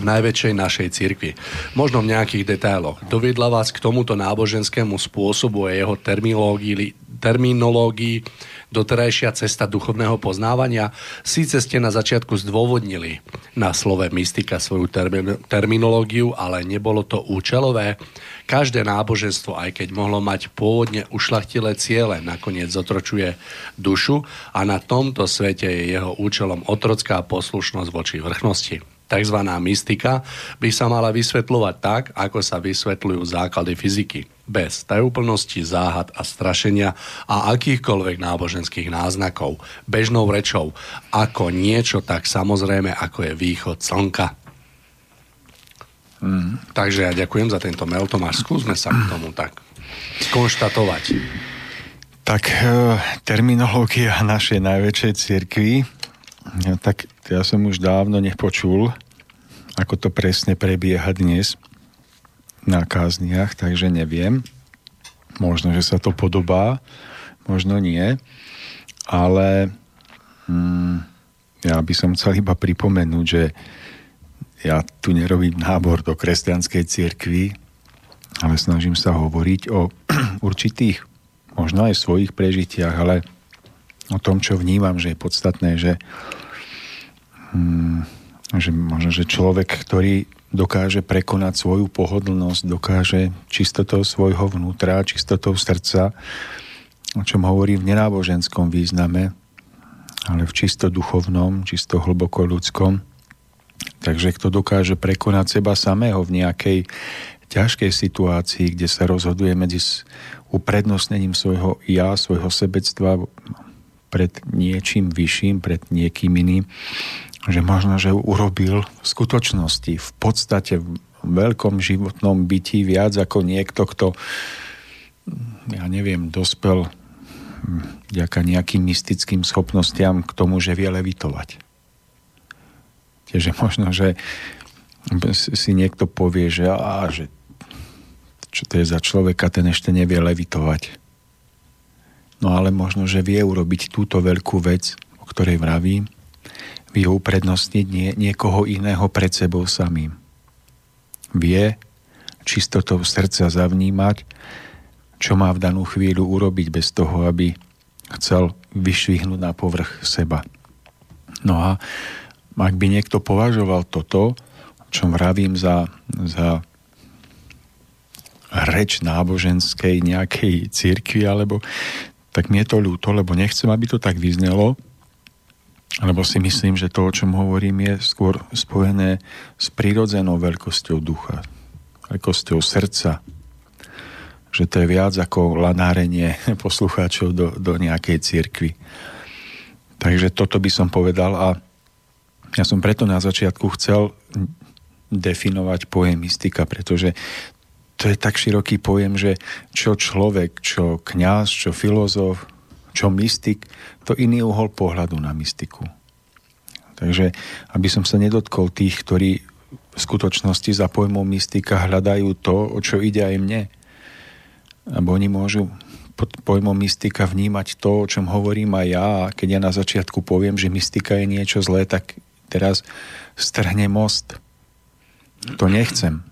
B: najväčšej našej cirkvi. Možno v nejakých detailoch. Doviedla vás k tomuto náboženskému spôsobu a jeho terminológii, terminológii doterajšia cesta duchovného poznávania? Síce ste na začiatku zdôvodnili na slove mystika svoju termin, terminológiu, ale nebolo to účelové. Každé náboženstvo, aj keď mohlo mať pôvodne ušlachtilé ciele, nakoniec zotročuje dušu a na tomto svete je jeho účelom otrocká poslušnosť voči vrchnosti tzv. mystika, by sa mala vysvetľovať tak, ako sa vysvetľujú základy fyziky. Bez tajúplnosti, záhad a strašenia a akýchkoľvek náboženských náznakov, bežnou rečou, ako niečo tak samozrejme, ako je východ slnka. Mm. Takže ja ďakujem za tento mail. Tomáš, skúsme sa k tomu tak konštatovať.
C: Tak e, terminológia našej najväčšej cirkvi, ja, tak ja som už dávno nepočul, ako to presne prebieha dnes na kázniach, takže neviem. Možno, že sa to podobá, možno nie, ale mm, ja by som chcel iba pripomenúť, že ja tu nerobím nábor do kresťanskej cirkvi, ale snažím sa hovoriť o určitých, možno aj svojich prežitiach, ale o tom, čo vnímam, že je podstatné, že, hmm, že možno, že človek, ktorý dokáže prekonať svoju pohodlnosť, dokáže čistotou svojho vnútra, čistotou srdca, o čom hovorí v nenáboženskom význame, ale v čisto duchovnom, čisto hlboko ľudskom. Takže kto dokáže prekonať seba samého v nejakej ťažkej situácii, kde sa rozhoduje medzi uprednostnením svojho ja, svojho sebectva pred niečím vyšším, pred niekým iným, že možno, že urobil v skutočnosti, v podstate v veľkom životnom byti viac ako niekto, kto ja neviem, dospel vďaka nejakým mystickým schopnostiam k tomu, že vie levitovať. Tieže možno, že si niekto povie, že, á, že čo to je za človeka, ten ešte nevie levitovať. No ale možno, že vie urobiť túto veľkú vec, o ktorej vravím, vie uprednostniť nie, niekoho iného pred sebou samým. Vie čistotou srdca zavnímať, čo má v danú chvíľu urobiť bez toho, aby chcel vyšvihnúť na povrch seba. No a ak by niekto považoval toto, čo vravím za, za reč náboženskej nejakej církvy, alebo tak mi je to ľúto, lebo nechcem, aby to tak vyznelo, lebo si myslím, že to, o čom hovorím, je skôr spojené s prírodzenou veľkosťou ducha, veľkosťou srdca. Že to je viac ako lanárenie poslucháčov do, do nejakej cirkvi. Takže toto by som povedal a ja som preto na začiatku chcel definovať pojem mystika, pretože to je tak široký pojem, že čo človek, čo kňaz, čo filozof, čo mystik, to iný uhol pohľadu na mystiku. Takže aby som sa nedotkol tých, ktorí v skutočnosti za pojmom mystika hľadajú to, o čo ide aj mne. Abo oni môžu pod pojmom mystika vnímať to, o čom hovorím aj ja. A keď ja na začiatku poviem, že mystika je niečo zlé, tak teraz strhne most. To nechcem.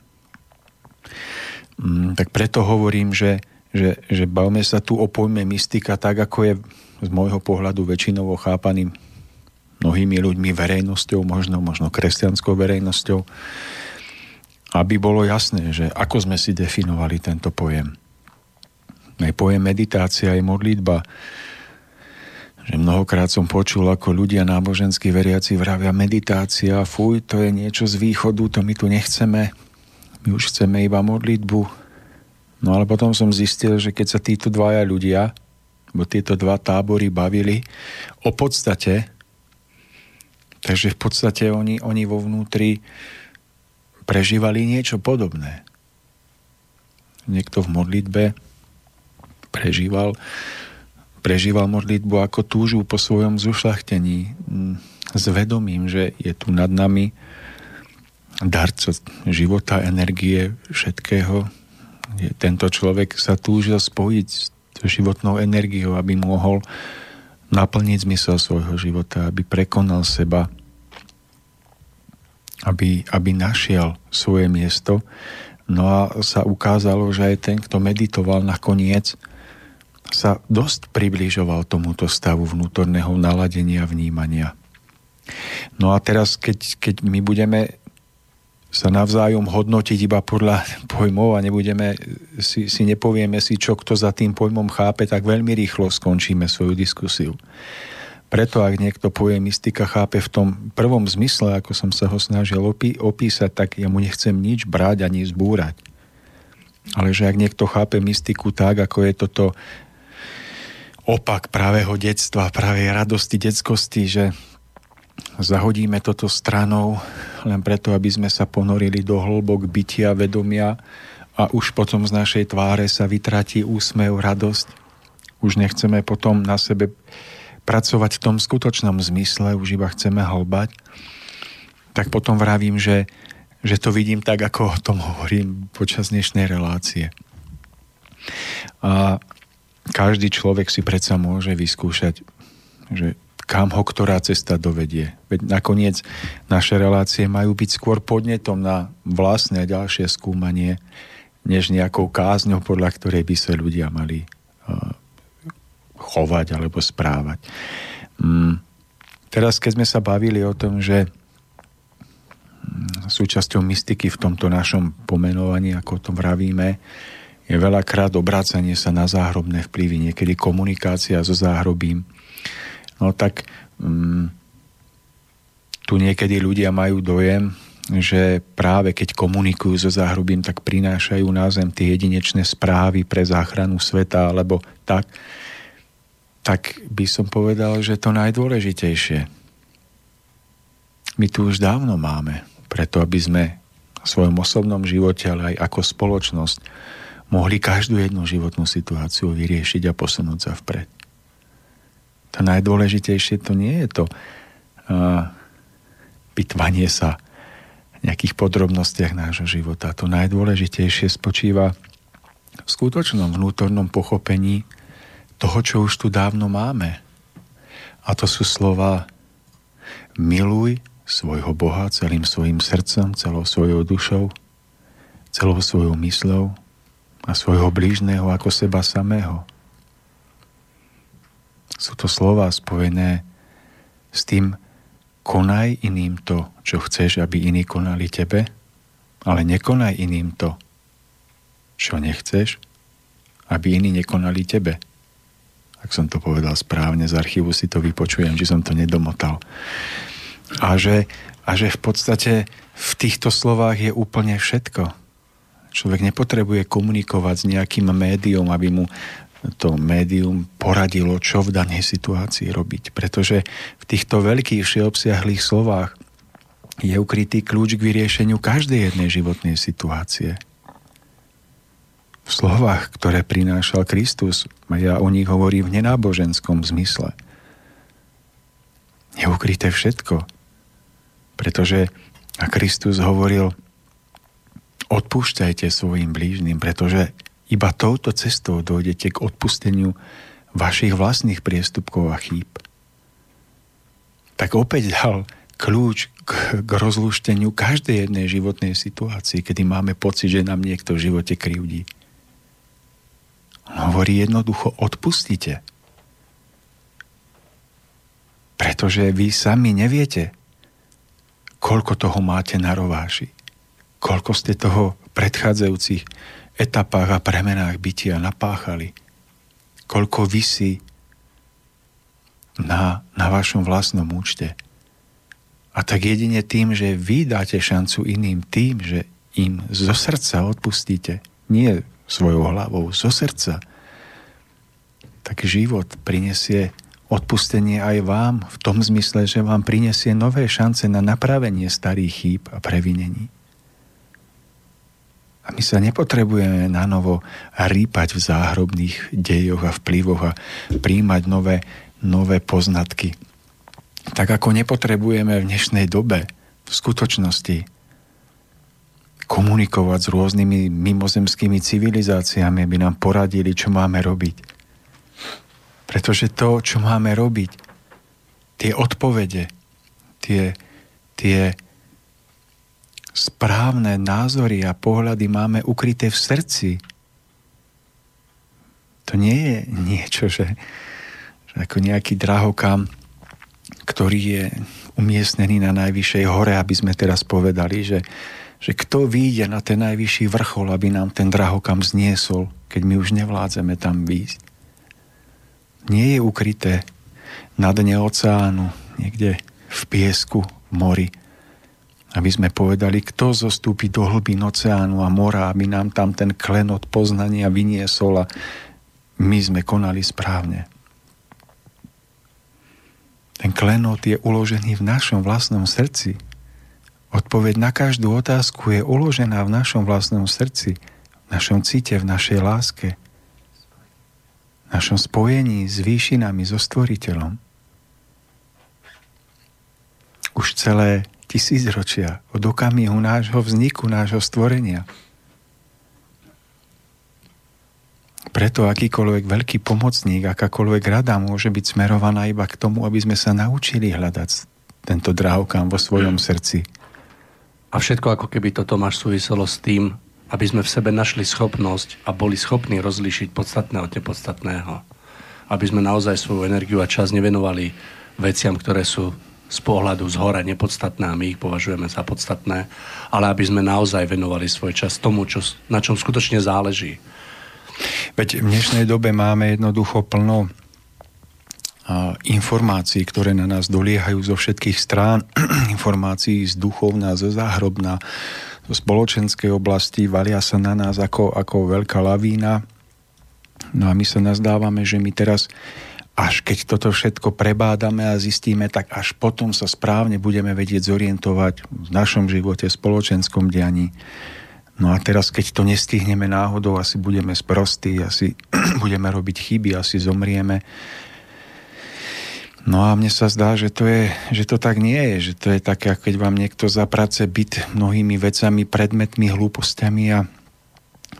C: Mm, tak preto hovorím, že že, že bavme sa tu o pojme mystika tak, ako je z môjho pohľadu väčšinovo chápaný mnohými ľuďmi, verejnosťou, možno, možno kresťanskou verejnosťou, aby bolo jasné, že ako sme si definovali tento pojem. Aj pojem meditácia je modlitba, že mnohokrát som počul, ako ľudia náboženskí veriaci vravia meditácia, fuj, to je niečo z východu, to my tu nechceme, my už chceme iba modlitbu, No ale potom som zistil, že keď sa títo dvaja ľudia, bo tieto dva tábory bavili o podstate, takže v podstate oni, oni vo vnútri prežívali niečo podobné. Niekto v modlitbe prežíval, prežíval modlitbu ako túžu po svojom zušlachtení mm, s vedomím, že je tu nad nami darco života, energie, všetkého, tento človek sa túžil spojiť s životnou energiou, aby mohol naplniť zmysel svojho života, aby prekonal seba, aby, aby našiel svoje miesto. No a sa ukázalo, že aj ten, kto meditoval nakoniec, sa dosť približoval tomuto stavu vnútorného naladenia, vnímania. No a teraz, keď, keď my budeme sa navzájom hodnotiť iba podľa pojmov a nebudeme si, si nepovieme si, čo kto za tým pojmom chápe, tak veľmi rýchlo skončíme svoju diskusiu. Preto ak niekto povie mystika chápe v tom prvom zmysle, ako som sa ho snažil opí- opísať, tak ja mu nechcem nič brať ani zbúrať. Ale že ak niekto chápe mystiku tak, ako je toto opak pravého detstva, pravej radosti, detskosti, že zahodíme toto stranou len preto, aby sme sa ponorili do hlbok bytia, vedomia a už potom z našej tváre sa vytratí úsmev, radosť. Už nechceme potom na sebe pracovať v tom skutočnom zmysle, už iba chceme hlbať. Tak potom vravím, že, že to vidím tak, ako o tom hovorím počas dnešnej relácie. A každý človek si predsa môže vyskúšať, že kam ho ktorá cesta dovedie. Veď nakoniec naše relácie majú byť skôr podnetom na vlastné ďalšie skúmanie, než nejakou kázňou, podľa ktorej by sa ľudia mali uh, chovať alebo správať. Mm. Teraz, keď sme sa bavili o tom, že mm, súčasťou mystiky v tomto našom pomenovaní, ako to vravíme, je veľakrát obrácanie sa na záhrobné vplyvy, niekedy komunikácia so záhrobím, no tak um, tu niekedy ľudia majú dojem, že práve keď komunikujú so záhrubím, tak prinášajú na zem tie jedinečné správy pre záchranu sveta, alebo tak, tak by som povedal, že to najdôležitejšie. My tu už dávno máme, preto aby sme v svojom osobnom živote, ale aj ako spoločnosť mohli každú jednu životnú situáciu vyriešiť a posunúť sa vpred. To najdôležitejšie to nie je to pitvanie sa v nejakých podrobnostiach nášho života. To najdôležitejšie spočíva v skutočnom vnútornom pochopení toho, čo už tu dávno máme. A to sú slova miluj svojho Boha celým svojim srdcom, celou svojou dušou, celou svojou myslou a svojho blížneho ako seba samého. Sú to slova spojené s tým, konaj iným to, čo chceš, aby iní konali tebe, ale nekonaj iným to, čo nechceš, aby iní nekonali tebe. Ak som to povedal správne, z archívu si to vypočujem, či som to nedomotal. A že, a že v podstate v týchto slovách je úplne všetko. Človek nepotrebuje komunikovať s nejakým médium, aby mu to médium poradilo, čo v danej situácii robiť. Pretože v týchto veľkých všeobsiahlých slovách je ukrytý kľúč k vyriešeniu každej jednej životnej situácie. V slovách, ktoré prinášal Kristus, ja o nich hovorím v nenáboženskom zmysle, je ukryté všetko. Pretože a Kristus hovoril, odpúšťajte svojim blížnym, pretože iba touto cestou dojdete k odpusteniu vašich vlastných priestupkov a chýb. Tak opäť dal kľúč k, k rozlúšteniu každej jednej životnej situácii, kedy máme pocit, že nám niekto v živote krivdí. On hovorí jednoducho, odpustite. Pretože vy sami neviete, koľko toho máte na rováši. Koľko ste toho predchádzajúcich etapách a premenách bytia napáchali. Koľko vysí na, na vašom vlastnom účte. A tak jedine tým, že vy dáte šancu iným, tým, že im zo srdca odpustíte, nie svojou hlavou, zo srdca, tak život prinesie odpustenie aj vám v tom zmysle, že vám prinesie nové šance na napravenie starých chýb a previnení. A my sa nepotrebujeme na novo rýpať v záhrobných dejoch a vplyvoch a príjmať nové, nové poznatky. Tak ako nepotrebujeme v dnešnej dobe v skutočnosti komunikovať s rôznymi mimozemskými civilizáciami, aby nám poradili, čo máme robiť pretože to, čo máme robiť, tie odpovede, tie, tie správne názory a pohľady máme ukryté v srdci. To nie je niečo, že, že ako nejaký drahokam, ktorý je umiestnený na najvyššej hore, aby sme teraz povedali, že, že kto vyjde na ten najvyšší vrchol, aby nám ten drahokam zniesol, keď my už nevládzeme tam výjsť nie je ukryté na dne oceánu, niekde v piesku, v mori. Aby sme povedali, kto zostúpi do hlbín oceánu a mora, aby nám tam ten klenot poznania vyniesol a my sme konali správne. Ten klenot je uložený v našom vlastnom srdci. Odpoveď na každú otázku je uložená v našom vlastnom srdci, v našom cite, v našej láske našom spojení s výšinami, so stvoriteľom, už celé tisícročia od okamihu nášho vzniku, nášho stvorenia. Preto akýkoľvek veľký pomocník, akákoľvek rada môže byť smerovaná iba k tomu, aby sme sa naučili hľadať tento drahokám vo svojom srdci.
B: A všetko ako keby toto máš súviselo s tým, aby sme v sebe našli schopnosť a boli schopní rozlíšiť podstatné od nepodstatného. Aby sme naozaj svoju energiu a čas nevenovali veciam, ktoré sú z pohľadu z hora nepodstatné a my ich považujeme za podstatné, ale aby sme naozaj venovali svoj čas tomu, čo, na čom skutočne záleží.
C: Veď v dnešnej dobe máme jednoducho plno informácií, ktoré na nás doliehajú zo všetkých strán, informácií z duchovná, zo záhrobná, spoločenskej oblasti valia sa na nás ako, ako veľká lavína. No a my sa nazdávame, že my teraz, až keď toto všetko prebádame a zistíme, tak až potom sa správne budeme vedieť zorientovať v našom živote, v spoločenskom dianí. No a teraz, keď to nestihneme náhodou, asi budeme sprostí, asi budeme robiť chyby, asi zomrieme. No a mne sa zdá, že to, je, že to tak nie je, že to je také, keď vám niekto zaprace byt mnohými vecami, predmetmi, hlúpostiami a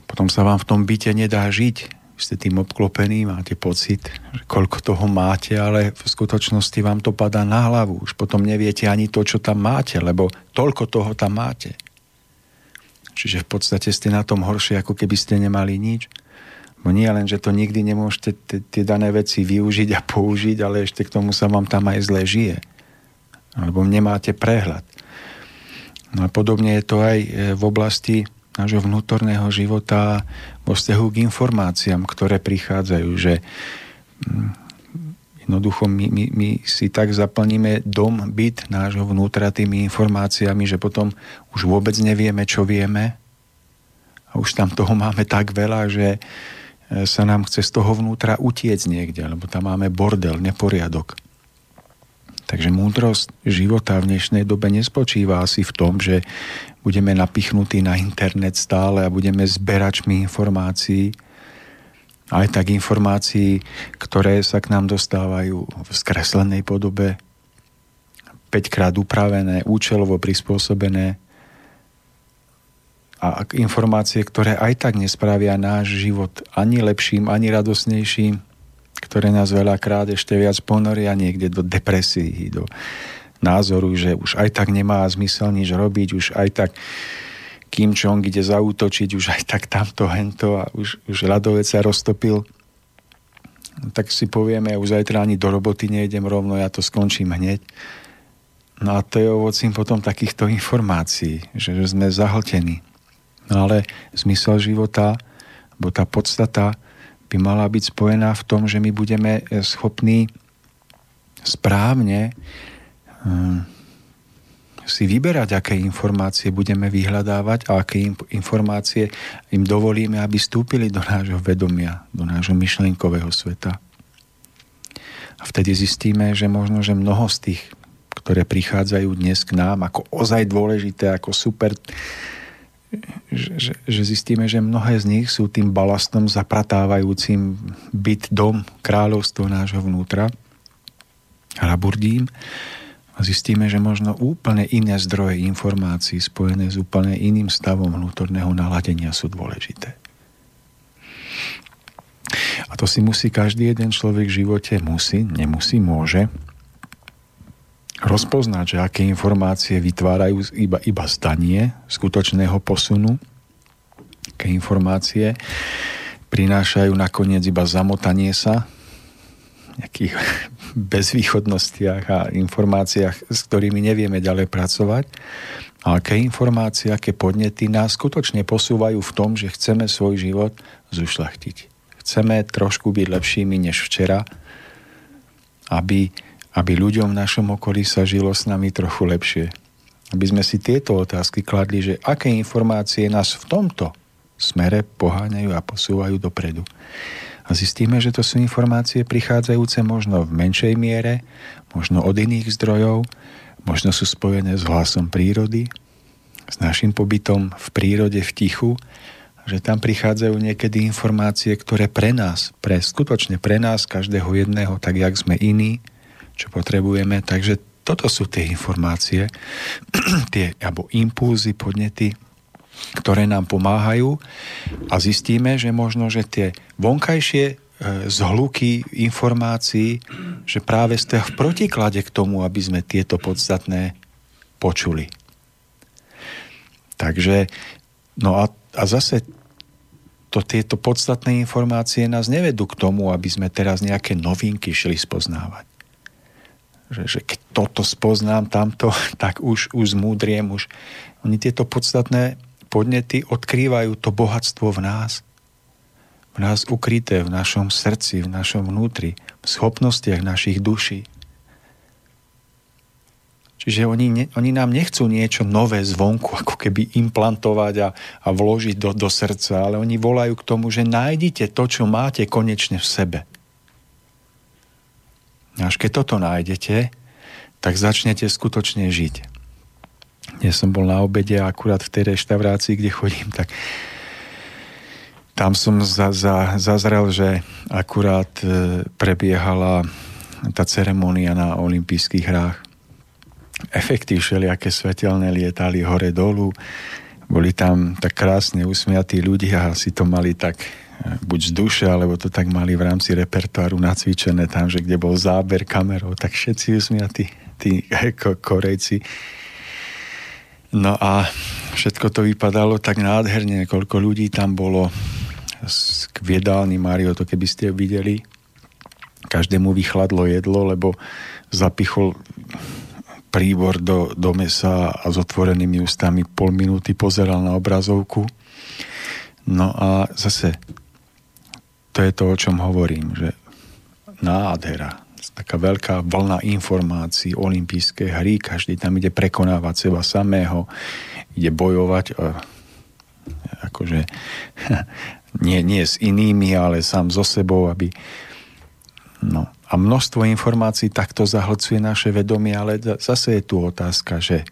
C: potom sa vám v tom byte nedá žiť. Ste tým obklopený, máte pocit, že koľko toho máte, ale v skutočnosti vám to padá na hlavu. Už potom neviete ani to, čo tam máte, lebo toľko toho tam máte. Čiže v podstate ste na tom horšie, ako keby ste nemali nič. Bo nie len, že to nikdy nemôžete tie dané veci využiť a použiť, ale ešte k tomu sa vám tam aj zle žije. Alebo nemáte prehľad. No a podobne je to aj e, v oblasti nášho vnútorného života vo vzťahu k informáciám, ktoré prichádzajú, že mm, jednoducho my, my, my si tak zaplníme dom, byt nášho vnútra tými informáciami, že potom už vôbec nevieme, čo vieme a už tam toho máme tak veľa, že, sa nám chce z toho vnútra utiec niekde, lebo tam máme bordel, neporiadok. Takže múdrosť života v dnešnej dobe nespočíva asi v tom, že budeme napichnutí na internet stále a budeme zberačmi informácií, aj tak informácií, ktoré sa k nám dostávajú v skreslenej podobe, 5 krát upravené, účelovo prispôsobené, a informácie, ktoré aj tak nespravia náš život ani lepším, ani radosnejším, ktoré nás veľakrát ešte viac ponoria niekde do depresí, do názoru, že už aj tak nemá zmysel nič robiť, už aj tak Kim Jong ide zautočiť, už aj tak tamto, hento a už, už ľadovec sa roztopil. Tak si povieme, už zajtra ani do roboty nejdem rovno, ja to skončím hneď. No a to je ovocím potom takýchto informácií, že, že sme zahltení. No ale zmysel života, bo tá podstata by mala byť spojená v tom, že my budeme e, schopní správne um, si vyberať, aké informácie budeme vyhľadávať a aké informácie im dovolíme, aby vstúpili do nášho vedomia, do nášho myšlienkového sveta. A vtedy zistíme, že možno, že mnoho z tých, ktoré prichádzajú dnes k nám ako ozaj dôležité, ako super že, že zistíme, že mnohé z nich sú tým balastom zapratávajúcim byt dom kráľovstvo nášho vnútra, raburdím, a zistíme, že možno úplne iné zdroje informácií spojené s úplne iným stavom vnútorného naladenia sú dôležité. A to si musí každý jeden človek v živote, musí, nemusí, môže, rozpoznať, že aké informácie vytvárajú iba, iba zdanie skutočného posunu, aké informácie prinášajú nakoniec iba zamotanie sa nejakých bezvýchodnostiach a informáciách, s ktorými nevieme ďalej pracovať. A aké informácie, aké podnety nás skutočne posúvajú v tom, že chceme svoj život zušlachtiť. Chceme trošku byť lepšími než včera, aby aby ľuďom v našom okolí sa žilo s nami trochu lepšie. Aby sme si tieto otázky kladli, že aké informácie nás v tomto smere poháňajú a posúvajú dopredu. A zistíme, že to sú informácie prichádzajúce možno v menšej miere, možno od iných zdrojov, možno sú spojené s hlasom prírody, s našim pobytom v prírode v tichu, že tam prichádzajú niekedy informácie, ktoré pre nás, pre skutočne pre nás, každého jedného, tak jak sme iní, čo potrebujeme. Takže toto sú tie informácie, tie alebo impulzy, podnety, ktoré nám pomáhajú a zistíme, že možno, že tie vonkajšie e, zhluky informácií, že práve ste v protiklade k tomu, aby sme tieto podstatné počuli. Takže, no a, a zase to, tieto podstatné informácie nás nevedú k tomu, aby sme teraz nejaké novinky šli spoznávať že, že keď toto spoznám tamto, tak už, už zmúdriem, už oni tieto podstatné podnety odkrývajú to bohatstvo v nás. V nás ukryté, v našom srdci, v našom vnútri, v schopnostiach našich duší. Čiže oni, ne, oni nám nechcú niečo nové zvonku, ako keby implantovať a, a vložiť do, do srdca, ale oni volajú k tomu, že nájdite to, čo máte konečne v sebe. Až keď toto nájdete, tak začnete skutočne žiť. Ja som bol na obede a akurát v tej reštaurácii, kde chodím, tak tam som za, za, zazrel, že akurát e, prebiehala tá ceremonia na olympijských hrách. Efekty všelijaké svetelné lietali hore dolu, boli tam tak krásne usmiatí ľudia a si to mali tak buď z duše, alebo to tak mali v rámci repertoáru nacvičené tam, že kde bol záber kamerou, tak všetci usmiatí, tí Korejci. No a všetko to vypadalo tak nádherne, koľko ľudí tam bolo, skviedálny Mario, to keby ste videli, každému vychladlo jedlo, lebo zapichol príbor do, do mesa a s otvorenými ústami pol minúty pozeral na obrazovku. No a zase to je to, o čom hovorím, že nádhera, taká veľká vlna informácií, olympijské hry, každý tam ide prekonávať seba samého, ide bojovať akože nie, nie s inými, ale sám so sebou, aby no, a množstvo informácií takto zahlcuje naše vedomie, ale zase je tu otázka, že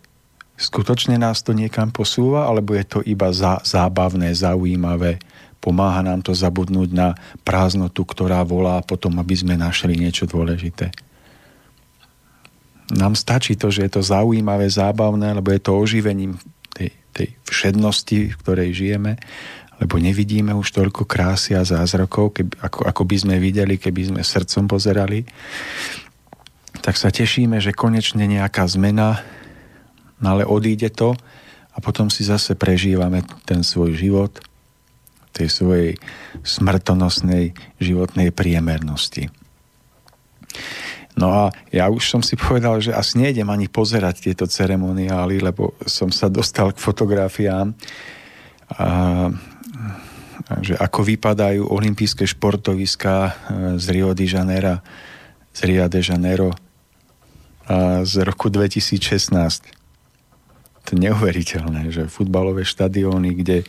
C: skutočne nás to niekam posúva, alebo je to iba zá, zábavné, zaujímavé, pomáha nám to zabudnúť na prázdnotu, ktorá volá potom, aby sme našli niečo dôležité. Nám stačí to, že je to zaujímavé, zábavné, lebo je to oživením tej, tej všednosti, v ktorej žijeme lebo nevidíme už toľko krásy a zázrakov, keby, ako, ako by sme videli, keby sme srdcom pozerali, tak sa tešíme, že konečne nejaká zmena, no ale odíde to a potom si zase prežívame ten svoj život, tej svojej smrtonosnej životnej priemernosti. No a ja už som si povedal, že asi nejdem ani pozerať tieto ceremoniály, lebo som sa dostal k fotografiám a že ako vypadajú olympijské športoviská e, z Rio de Janeiro, z Rio de Janeiro a z roku 2016. To je neuveriteľné, že futbalové štadióny, kde,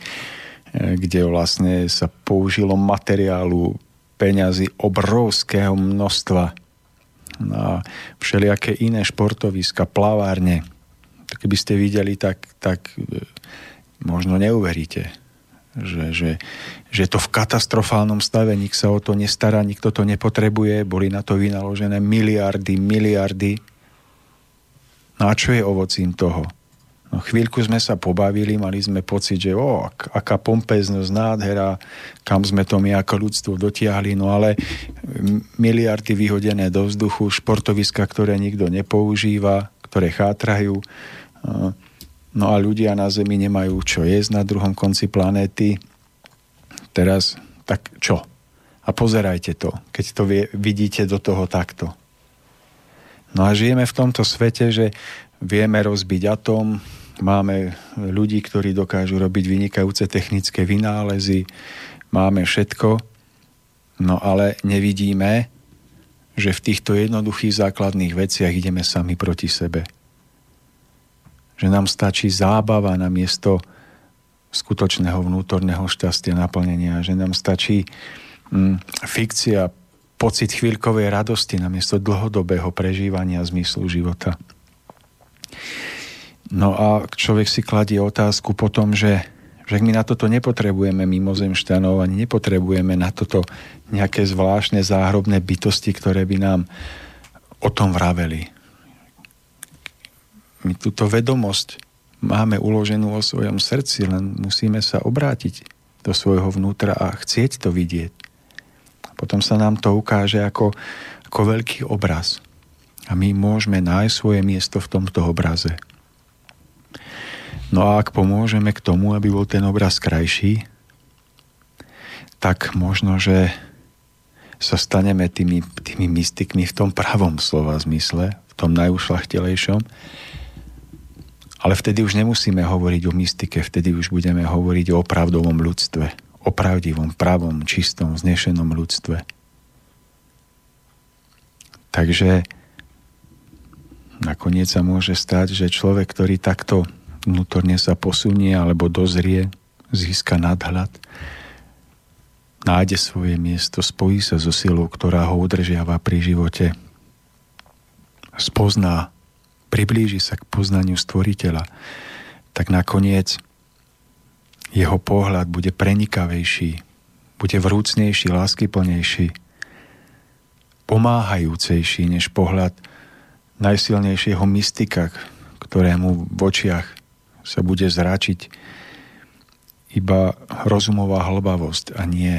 C: kde vlastne sa použilo materiálu, peňazí obrovského množstva na všelijaké iné športoviska, plavárne. Keby ste videli, tak, tak e, možno neuveríte že, že, že to v katastrofálnom stave, nik sa o to nestará, nikto to nepotrebuje, boli na to vynaložené miliardy, miliardy. No a čo je ovocím toho? No chvíľku sme sa pobavili, mali sme pocit, že o, ak, aká pompeznosť, nádhera, kam sme to my ako ľudstvo dotiahli, no ale miliardy vyhodené do vzduchu, športoviska, ktoré nikto nepoužíva, ktoré chátrajú. No a ľudia na Zemi nemajú čo jesť na druhom konci planéty. Teraz, tak čo? A pozerajte to, keď to vie, vidíte do toho takto. No a žijeme v tomto svete, že vieme rozbiť atom, máme ľudí, ktorí dokážu robiť vynikajúce technické vynálezy, máme všetko, no ale nevidíme, že v týchto jednoduchých základných veciach ideme sami proti sebe. Že nám stačí zábava na miesto skutočného vnútorného šťastia, naplnenia, že nám stačí mm, fikcia, pocit chvíľkovej radosti na miesto dlhodobého prežívania zmyslu života. No a človek si kladie otázku potom, že, že my na toto nepotrebujeme mimozemšťanov, ani nepotrebujeme na toto nejaké zvláštne záhrobné bytosti, ktoré by nám o tom vraveli my túto vedomosť máme uloženú vo svojom srdci, len musíme sa obrátiť do svojho vnútra a chcieť to vidieť. Potom sa nám to ukáže ako, ako veľký obraz. A my môžeme nájsť svoje miesto v tomto obraze. No a ak pomôžeme k tomu, aby bol ten obraz krajší, tak možno, že sa staneme tými, tými mystikmi v tom pravom slova zmysle, v tom najušlachtelejšom, ale vtedy už nemusíme hovoriť o mystike, vtedy už budeme hovoriť o opravdovom ľudstve, o pravdivom, pravom, čistom, znešenom ľudstve. Takže nakoniec sa môže stať, že človek, ktorý takto vnútorne sa posunie alebo dozrie, získa nadhľad, nájde svoje miesto, spojí sa so silou, ktorá ho udržiava pri živote, spozná priblíži sa k poznaniu stvoriteľa, tak nakoniec jeho pohľad bude prenikavejší, bude vrúcnejší, láskyplnejší. pomáhajúcejší než pohľad najsilnejšieho mystika, ktorému v očiach sa bude zračiť iba rozumová hlbavosť a nie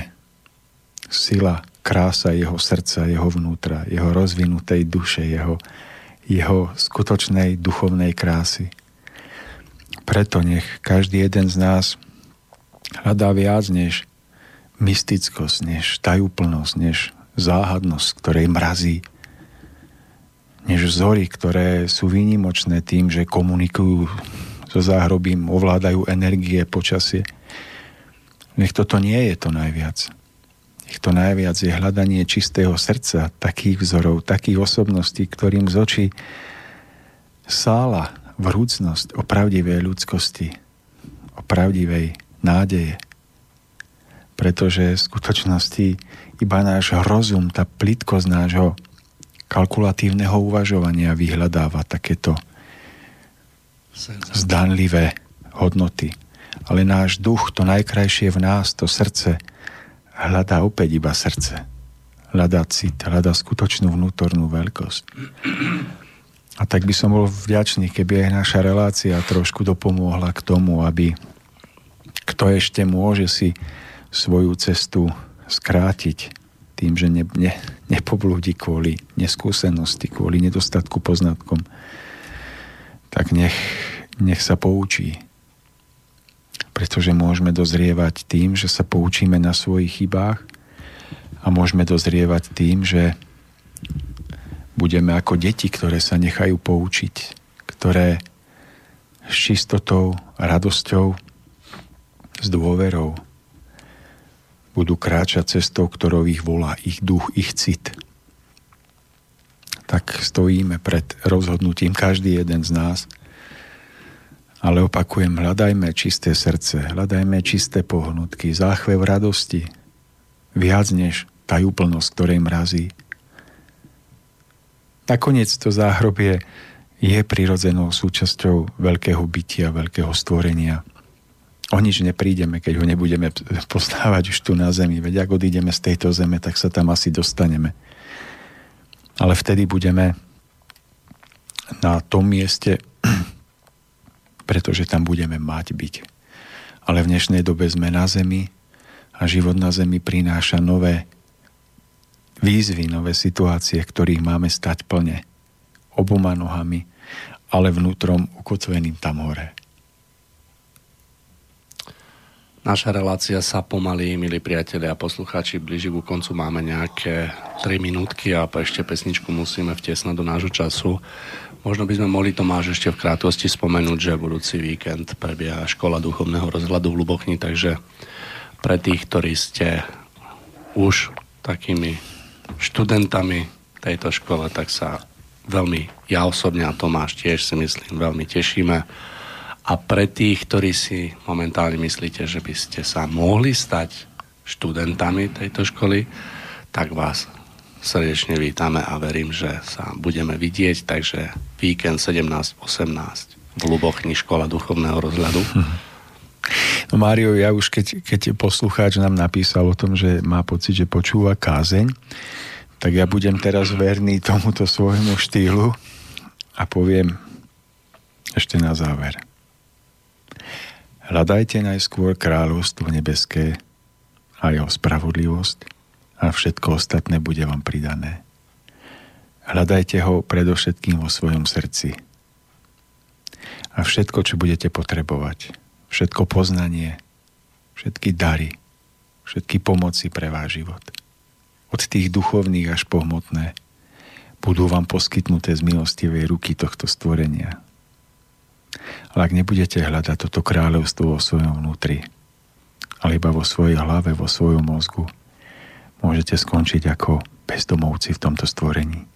C: sila, krása jeho srdca, jeho vnútra, jeho rozvinutej duše, jeho, jeho skutočnej duchovnej krásy. Preto nech každý jeden z nás hľadá viac než mystickosť, než tajúplnosť, než záhadnosť, ktorej mrazí, než vzory, ktoré sú výnimočné tým, že komunikujú so záhrobím, ovládajú energie, počasie. Nech toto nie je to najviac. Nech to najviac je hľadanie čistého srdca, takých vzorov, takých osobností, ktorým z očí sála vrúcnosť o pravdivej ľudskosti, o pravdivej nádeje. Pretože v skutočnosti iba náš rozum, tá plitkosť nášho kalkulatívneho uvažovania vyhľadáva takéto zdanlivé hodnoty. Ale náš duch, to najkrajšie v nás, to srdce, hľadá opäť iba srdce. Hľadá cit, hľadá skutočnú vnútornú veľkosť. A tak by som bol vďačný, keby aj naša relácia trošku dopomôhla k tomu, aby kto ešte môže si svoju cestu skrátiť tým, že ne, ne, nepoblúdi kvôli neskúsenosti, kvôli nedostatku poznatkom, tak nech, nech sa poučí. Pretože môžeme dozrievať tým, že sa poučíme na svojich chybách a môžeme dozrievať tým, že budeme ako deti, ktoré sa nechajú poučiť, ktoré s čistotou, radosťou, s dôverou budú kráčať cestou, ktorou ich volá ich duch, ich cit. Tak stojíme pred rozhodnutím každý jeden z nás. Ale opakujem, hľadajme čisté srdce, hľadajme čisté pohnutky, záchve v radosti, viac než tajúplnosť, ktorej mrazí. Nakoniec to záhrobie je prirodzenou súčasťou veľkého bytia, veľkého stvorenia – o nič neprídeme, keď ho nebudeme poznávať už tu na zemi. Veď ak odídeme z tejto zeme, tak sa tam asi dostaneme. Ale vtedy budeme na tom mieste, pretože tam budeme mať byť. Ale v dnešnej dobe sme na zemi a život na zemi prináša nové výzvy, nové situácie, ktorých máme stať plne. Oboma nohami, ale vnútrom ukotveným tam hore.
B: Naša relácia sa pomaly, milí priatelia a poslucháči, blíži ku koncu. Máme nejaké 3 minútky a ešte pesničku musíme vtesnať do nášho času. Možno by sme mohli Tomáš ešte v krátkosti spomenúť, že budúci víkend prebieha škola duchovného rozhľadu v Lubochni, takže pre tých, ktorí ste už takými študentami tejto škole, tak sa veľmi, ja osobne a Tomáš tiež si myslím, veľmi tešíme a pre tých, ktorí si momentálne myslíte, že by ste sa mohli stať študentami tejto školy, tak vás srdečne vítame a verím, že sa budeme vidieť. Takže víkend 17-18 v Lubochni škola duchovného rozhľadu.
C: No Mário, ja už keď, keď poslucháč nám napísal o tom, že má pocit, že počúva kázeň, tak ja budem teraz verný tomuto svojmu štýlu a poviem ešte na záver. Hľadajte najskôr kráľovstvo nebeské a jeho spravodlivosť a všetko ostatné bude vám pridané. Hľadajte ho predovšetkým vo svojom srdci. A všetko, čo budete potrebovať, všetko poznanie, všetky dary, všetky pomoci pre váš život, od tých duchovných až po hmotné, budú vám poskytnuté z milostivej ruky tohto stvorenia, ale ak nebudete hľadať toto kráľovstvo vo svojom vnútri, ale iba vo svojej hlave, vo svojom mozgu, môžete skončiť ako bezdomovci v tomto stvorení.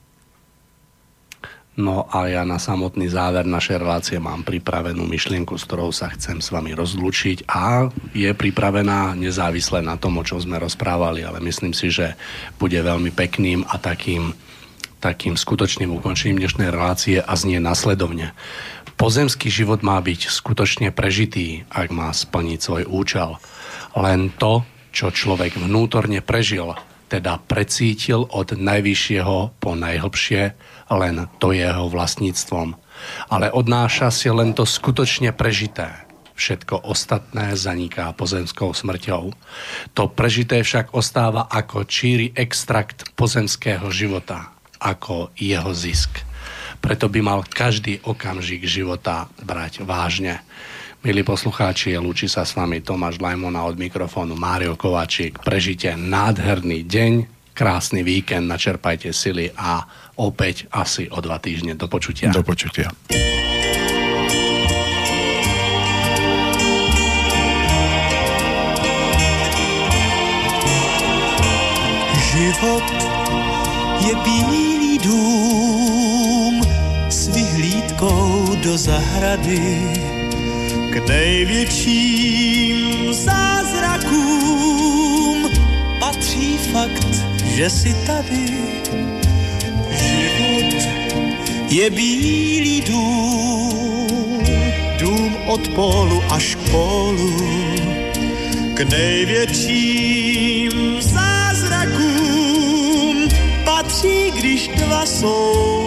B: No a ja na samotný záver našej relácie mám pripravenú myšlienku, s ktorou sa chcem s vami rozlúčiť a je pripravená nezávisle na tom, o čom sme rozprávali, ale myslím si, že bude veľmi pekným a takým, takým skutočným ukončením dnešnej relácie a znie nasledovne. Pozemský život má byť skutočne prežitý, ak má splniť svoj účel. Len to, čo človek vnútorne prežil, teda precítil od najvyššieho po najhlbšie len to jeho vlastníctvom. Ale odnáša si len to skutočne prežité. Všetko ostatné zaniká pozemskou smrťou. To prežité však ostáva ako číry extrakt pozemského života, ako jeho zisk. Preto by mal každý okamžik života brať vážne. Milí poslucháči, lúči sa s vami Tomáš Lajmona od mikrofónu Mário Kovačík. Prežite nádherný deň, krásny víkend, načerpajte sily a opäť asi o dva týždne. Do počutia.
C: Do počutia.
D: Život je bílý dům do zahrady k největším zázrakům patří fakt, že si tady. Život je bílý dům, dům od polu až k polu, k největším zázrakům patří, když dva jsou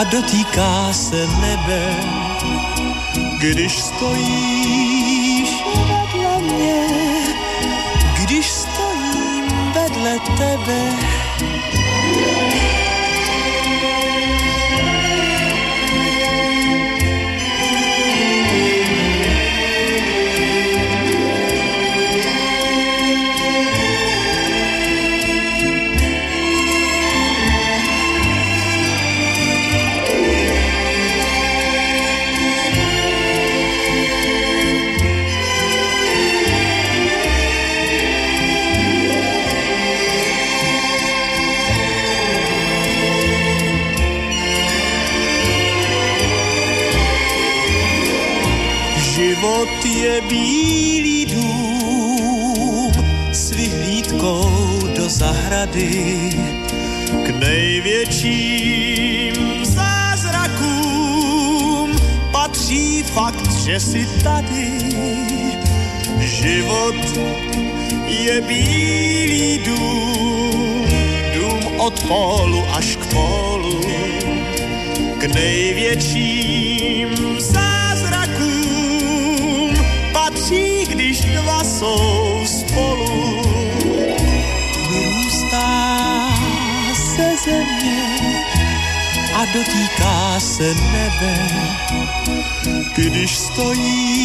D: a dotýká se nebe, když stojíš vedle mě, když stojím vedle tebe. Je bílý dům s vyhlídkou do zahrady k největším zázrakům patří fakt, že si tady. Život je bílý dům, dům od polu až k polu, k největším jsou spolu. Vyrůstá se země a dotýká se nebe, když stojíš